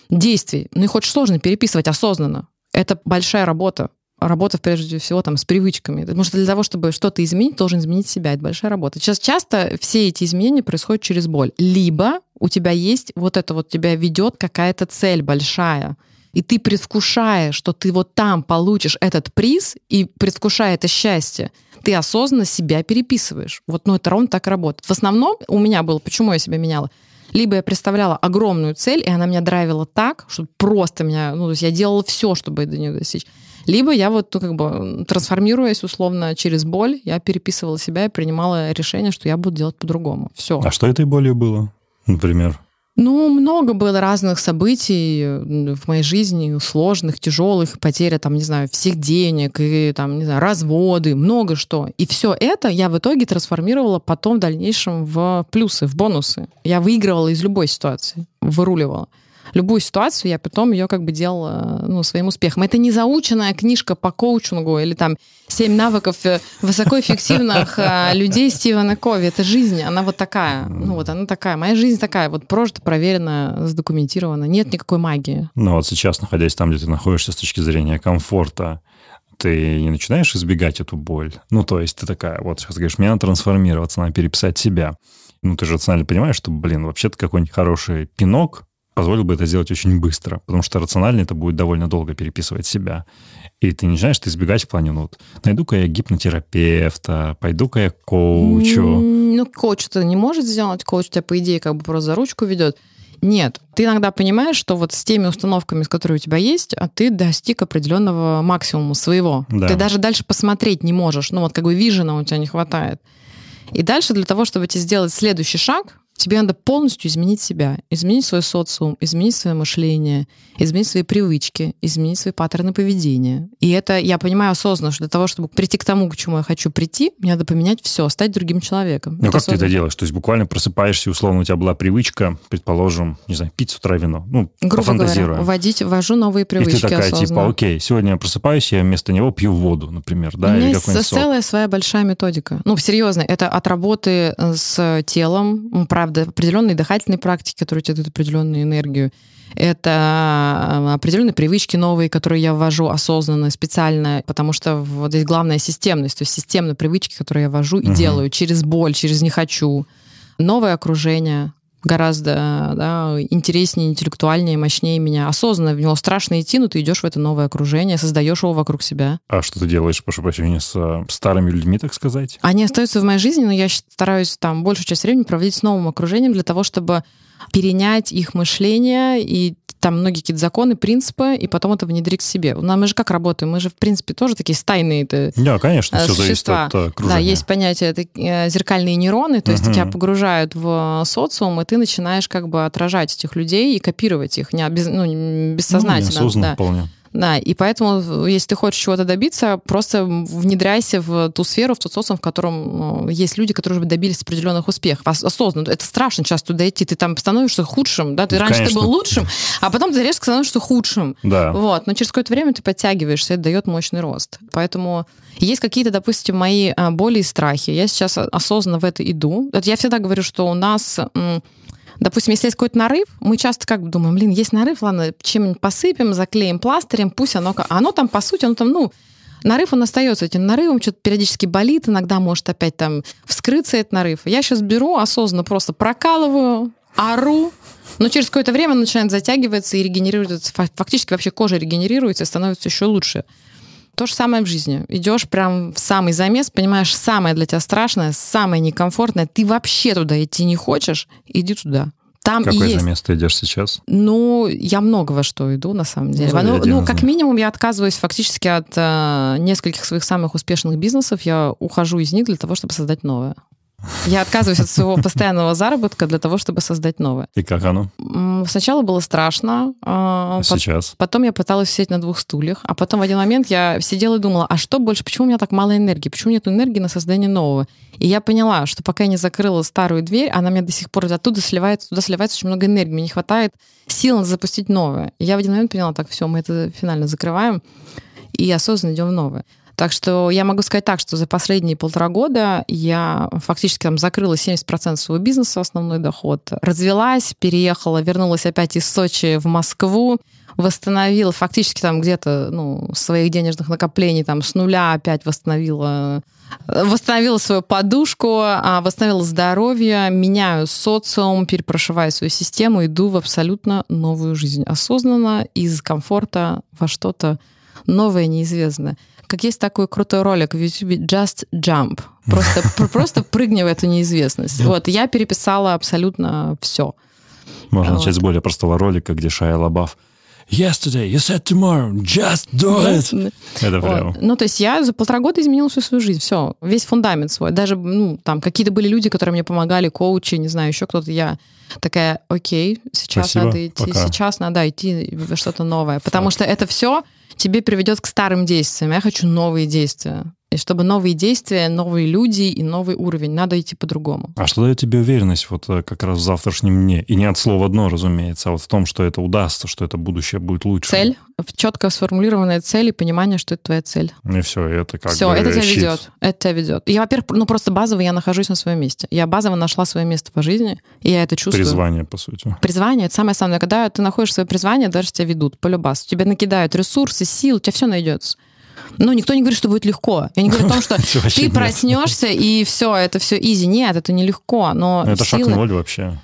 действий. Ну, их очень сложно переписывать осознанно. Это большая работа. Работа, прежде всего, там, с привычками. Потому что для того, чтобы что-то изменить, должен изменить себя. Это большая работа. Сейчас часто все эти изменения происходят через боль. Либо у тебя есть вот это вот, тебя ведет какая-то цель большая, и ты предвкушаешь, что ты вот там получишь этот приз, и предвкушая это счастье, ты осознанно себя переписываешь. Вот, ну, это ровно так работает. В основном у меня было, почему я себя меняла? Либо я представляла огромную цель, и она меня драйвила так, что просто меня, ну, то есть я делала все, чтобы до нее достичь. Либо я вот, ну, как бы, трансформируясь условно через боль, я переписывала себя и принимала решение, что я буду делать по-другому. Все. А что этой болью было, например? Ну, много было разных событий в моей жизни, сложных, тяжелых, потеря, там, не знаю, всех денег, и, там, не знаю, разводы, много что. И все это я в итоге трансформировала потом в дальнейшем в плюсы, в бонусы. Я выигрывала из любой ситуации, выруливала любую ситуацию, я потом ее как бы делала ну, своим успехом. Это не заученная книжка по коучингу или там «Семь навыков э, высокоэффективных э, людей Стивена Кови». Это жизнь, она вот такая. Ну вот она такая. Моя жизнь такая, вот прожита, проверена, задокументирована. Нет никакой магии. Ну вот сейчас, находясь там, где ты находишься с точки зрения комфорта, ты не начинаешь избегать эту боль. Ну, то есть ты такая, вот сейчас говоришь, мне надо трансформироваться, надо переписать себя. Ну, ты же рационально понимаешь, что, блин, вообще-то какой-нибудь хороший пинок позволил бы это сделать очень быстро, потому что рационально это будет довольно долго переписывать себя. И ты не знаешь, ты избегать в плане, ну вот, найду-ка я гипнотерапевта, пойду-ка я коучу. Ну, коуч это не может сделать, коуч тебя, по идее, как бы просто за ручку ведет. Нет, ты иногда понимаешь, что вот с теми установками, с которыми у тебя есть, а ты достиг определенного максимума своего. Да. Ты даже дальше посмотреть не можешь. Ну вот как бы вижена у тебя не хватает. И дальше для того, чтобы тебе сделать следующий шаг, Тебе надо полностью изменить себя, изменить свой социум, изменить свое мышление, изменить свои привычки, изменить свои паттерны поведения. И это я понимаю осознанно, что для того, чтобы прийти к тому, к чему я хочу прийти, мне надо поменять все, стать другим человеком. Ну, как осознанно. ты это делаешь? То есть буквально просыпаешься, условно, у тебя была привычка, предположим, не знаю, пить с утра вино. Ну, Грубо говоря, вводить, ввожу новые привычки И ты такая, типа, осознанно. типа, окей, сегодня я просыпаюсь, я вместо него пью воду, например, да? У меня есть целая своя большая методика. Ну, серьезно, это от работы с телом, правда, определенные дыхательные практики, которые тебе дают определенную энергию. Это а, определенные привычки новые, которые я ввожу осознанно, специально, потому что вот здесь главная системность, то есть системные привычки, которые я ввожу и угу. делаю через боль, через не хочу. Новое окружение, гораздо да, интереснее, интеллектуальнее, мощнее меня. Осознанно в него страшно идти, но ты идешь в это новое окружение, создаешь его вокруг себя. А что ты делаешь, прошу прощения, с э, старыми людьми, так сказать? Они остаются в моей жизни, но я стараюсь там большую часть времени проводить с новым окружением для того, чтобы перенять их мышление и там многие какие-то законы, принципы, и потом это внедрить к себе. Ну, мы же как работаем? Мы же, в принципе, тоже такие стайные -то Да, конечно, все зависит от э, окружения. Да, есть понятие это, э, зеркальные нейроны, то есть угу. тебя погружают в социум, и ты начинаешь как бы отражать этих людей и копировать их не, без, ну, бессознательно. Ну, да. вполне. Да, и поэтому, если ты хочешь чего-то добиться, просто внедряйся в ту сферу, в тот социум, в котором ну, есть люди, которые уже добились определенных успехов. Осознанно. Это страшно часто туда идти. Ты там становишься худшим, да? Ты раньше ты был лучшим, а потом ты резко становишься худшим. Да. Вот. Но через какое-то время ты подтягиваешься, это дает мощный рост. Поэтому есть какие-то, допустим, мои а, боли и страхи. Я сейчас осознанно в это иду. Я всегда говорю, что у нас Допустим, если есть какой-то нарыв, мы часто как бы думаем, блин, есть нарыв, ладно, чем-нибудь посыпем, заклеим пластырем, пусть оно... Оно там, по сути, оно там, ну, нарыв, он остается этим нарывом, что-то периодически болит, иногда может опять там вскрыться этот нарыв. Я сейчас беру, осознанно просто прокалываю, ору, но через какое-то время начинает затягиваться и регенерируется. Фактически вообще кожа регенерируется и становится еще лучше. То же самое в жизни. Идешь прям в самый замес, понимаешь, самое для тебя страшное, самое некомфортное, ты вообще туда идти не хочешь, иди туда. Там Какой есть... замес ты идешь сейчас? Ну, я много во что иду, на самом деле. Ну, ну, ну как минимум, я отказываюсь фактически от э, нескольких своих самых успешных бизнесов. Я ухожу из них для того, чтобы создать новое. Я отказываюсь от своего постоянного заработка для того, чтобы создать новое. И как оно? Сначала было страшно. А сейчас? Потом я пыталась сидеть на двух стульях, а потом в один момент я сидела и думала, а что больше, почему у меня так мало энергии, почему нет энергии на создание нового? И я поняла, что пока я не закрыла старую дверь, она мне до сих пор оттуда сливается, туда сливается очень много энергии, мне не хватает сил запустить новое. И я в один момент поняла, так, все, мы это финально закрываем и осознанно идем в новое. Так что я могу сказать так, что за последние полтора года я фактически там закрыла 70% своего бизнеса, основной доход, развелась, переехала, вернулась опять из Сочи в Москву, восстановила фактически там где-то ну, своих денежных накоплений там с нуля опять восстановила восстановила свою подушку, а, восстановила здоровье, меняю социум, перепрошиваю свою систему, иду в абсолютно новую жизнь. Осознанно, из комфорта во что-то новое, неизвестное как есть такой крутой ролик в YouTube Just Jump. Просто, [laughs] просто прыгни в эту неизвестность. Вот, я переписала абсолютно все. Можно начать с более простого ролика, где Шая Лабаф Yesterday, you said tomorrow, just do it. Это прямо. Вот. Ну, то есть я за полтора года изменила всю свою жизнь, все, весь фундамент свой. Даже, ну, там, какие-то были люди, которые мне помогали, коучи, не знаю, еще кто-то. Я такая, окей, сейчас Спасибо, надо идти, пока. сейчас надо идти во что-то новое. Потому Факт. что это все тебе приведет к старым действиям. Я хочу новые действия. И чтобы новые действия, новые люди и новый уровень, надо идти по-другому. А что дает тебе уверенность вот э, как раз в завтрашнем дне? И не от слова «дно», разумеется, а вот в том, что это удастся, что это будущее будет лучше. Цель, четко сформулированная цель и понимание, что это твоя цель. И все, это как Все, бы это тебя щит. ведет. Это тебя ведет. Я, во-первых, ну просто базово я нахожусь на своем месте. Я базово нашла свое место по жизни, и я это чувствую. Призвание, по сути. Призвание — это самое основное. Когда ты находишь свое призвание, дальше тебя ведут, по любасу. Тебе накидают ресурсы, сил, у тебя все найдется. Ну, никто не говорит, что будет легко. Я не говорю о том, что [laughs] ты проснешься, и все, это все изи. Нет, это нелегко. Но это шаг ноль вообще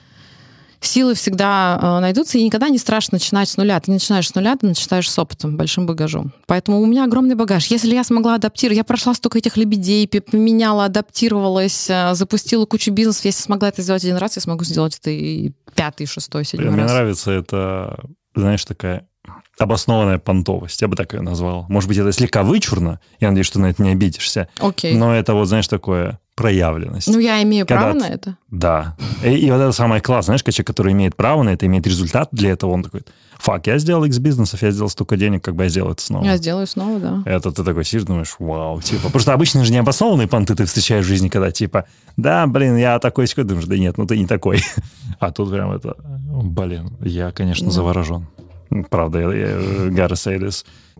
силы всегда э, найдутся, и никогда не страшно начинать с нуля. Ты не начинаешь с нуля, ты начинаешь с опытом, большим багажом. Поэтому у меня огромный багаж. Если я смогла адаптировать, я прошла столько этих лебедей, поменяла, адаптировалась, э, запустила кучу бизнесов. Если смогла это сделать один раз, я смогу сделать это и пятый, шестой, седьмой Мне раз. Мне нравится это, знаешь, такая обоснованная понтовость, я бы так ее назвал. Может быть, это слегка вычурно, я надеюсь, что на это не обидишься. Окей. Но это вот, знаешь, такое проявленность. Ну, я имею Когда право ты... на это. Да. И, и вот это самое классное, знаешь, человек, который имеет право на это, имеет результат для этого, он такой, фак, я сделал X бизнесов, я сделал столько денег, как бы я сделаю это снова. Я сделаю снова, да. Это ты такой сидишь, думаешь, вау, типа, потому что обычно же необоснованные понты ты встречаешь в жизни, когда типа, да, блин, я такой, такой, думаешь, да нет, ну ты не такой. [laughs] А тут прям это, блин, я, конечно, да. заворожен. Правда, я, я.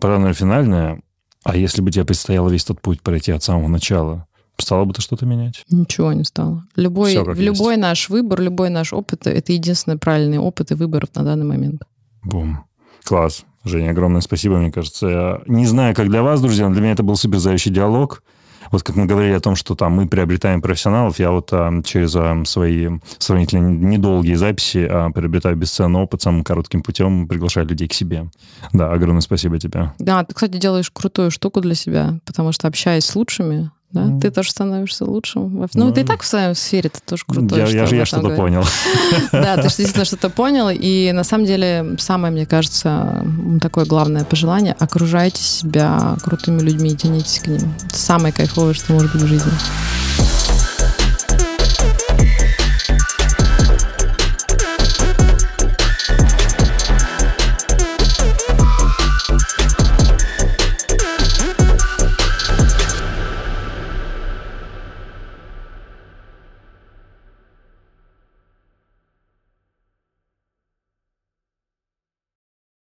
Правда, финальная. А если бы тебе предстояло весь тот путь пройти от самого начала, стало бы ты что-то менять? Ничего не стало. Любой, любой наш выбор, любой наш опыт — это единственный правильный опыт и выбор на данный момент. Бум. Класс. Женя, огромное спасибо, мне кажется. Я не знаю, как для вас, друзья, но для меня это был суперзающий диалог вот как мы говорили о том, что там мы приобретаем профессионалов, я вот а, через а, свои сравнительно недолгие записи а, приобретаю бесценный опыт самым коротким путем, приглашаю людей к себе. Да, огромное спасибо тебе. Да, ты, кстати, делаешь крутую штуку для себя, потому что общаясь с лучшими, да? Mm. Ты тоже становишься лучшим. Ну, ну, ты и так в своем сфере, ты тоже крутой. Я, что я, я что-то понял. [laughs] Да, ты действительно что-то понял. И на самом деле самое, мне кажется, такое главное пожелание — окружайте себя крутыми людьми и тянитесь к ним. Это самое кайфовое, что может быть в жизни.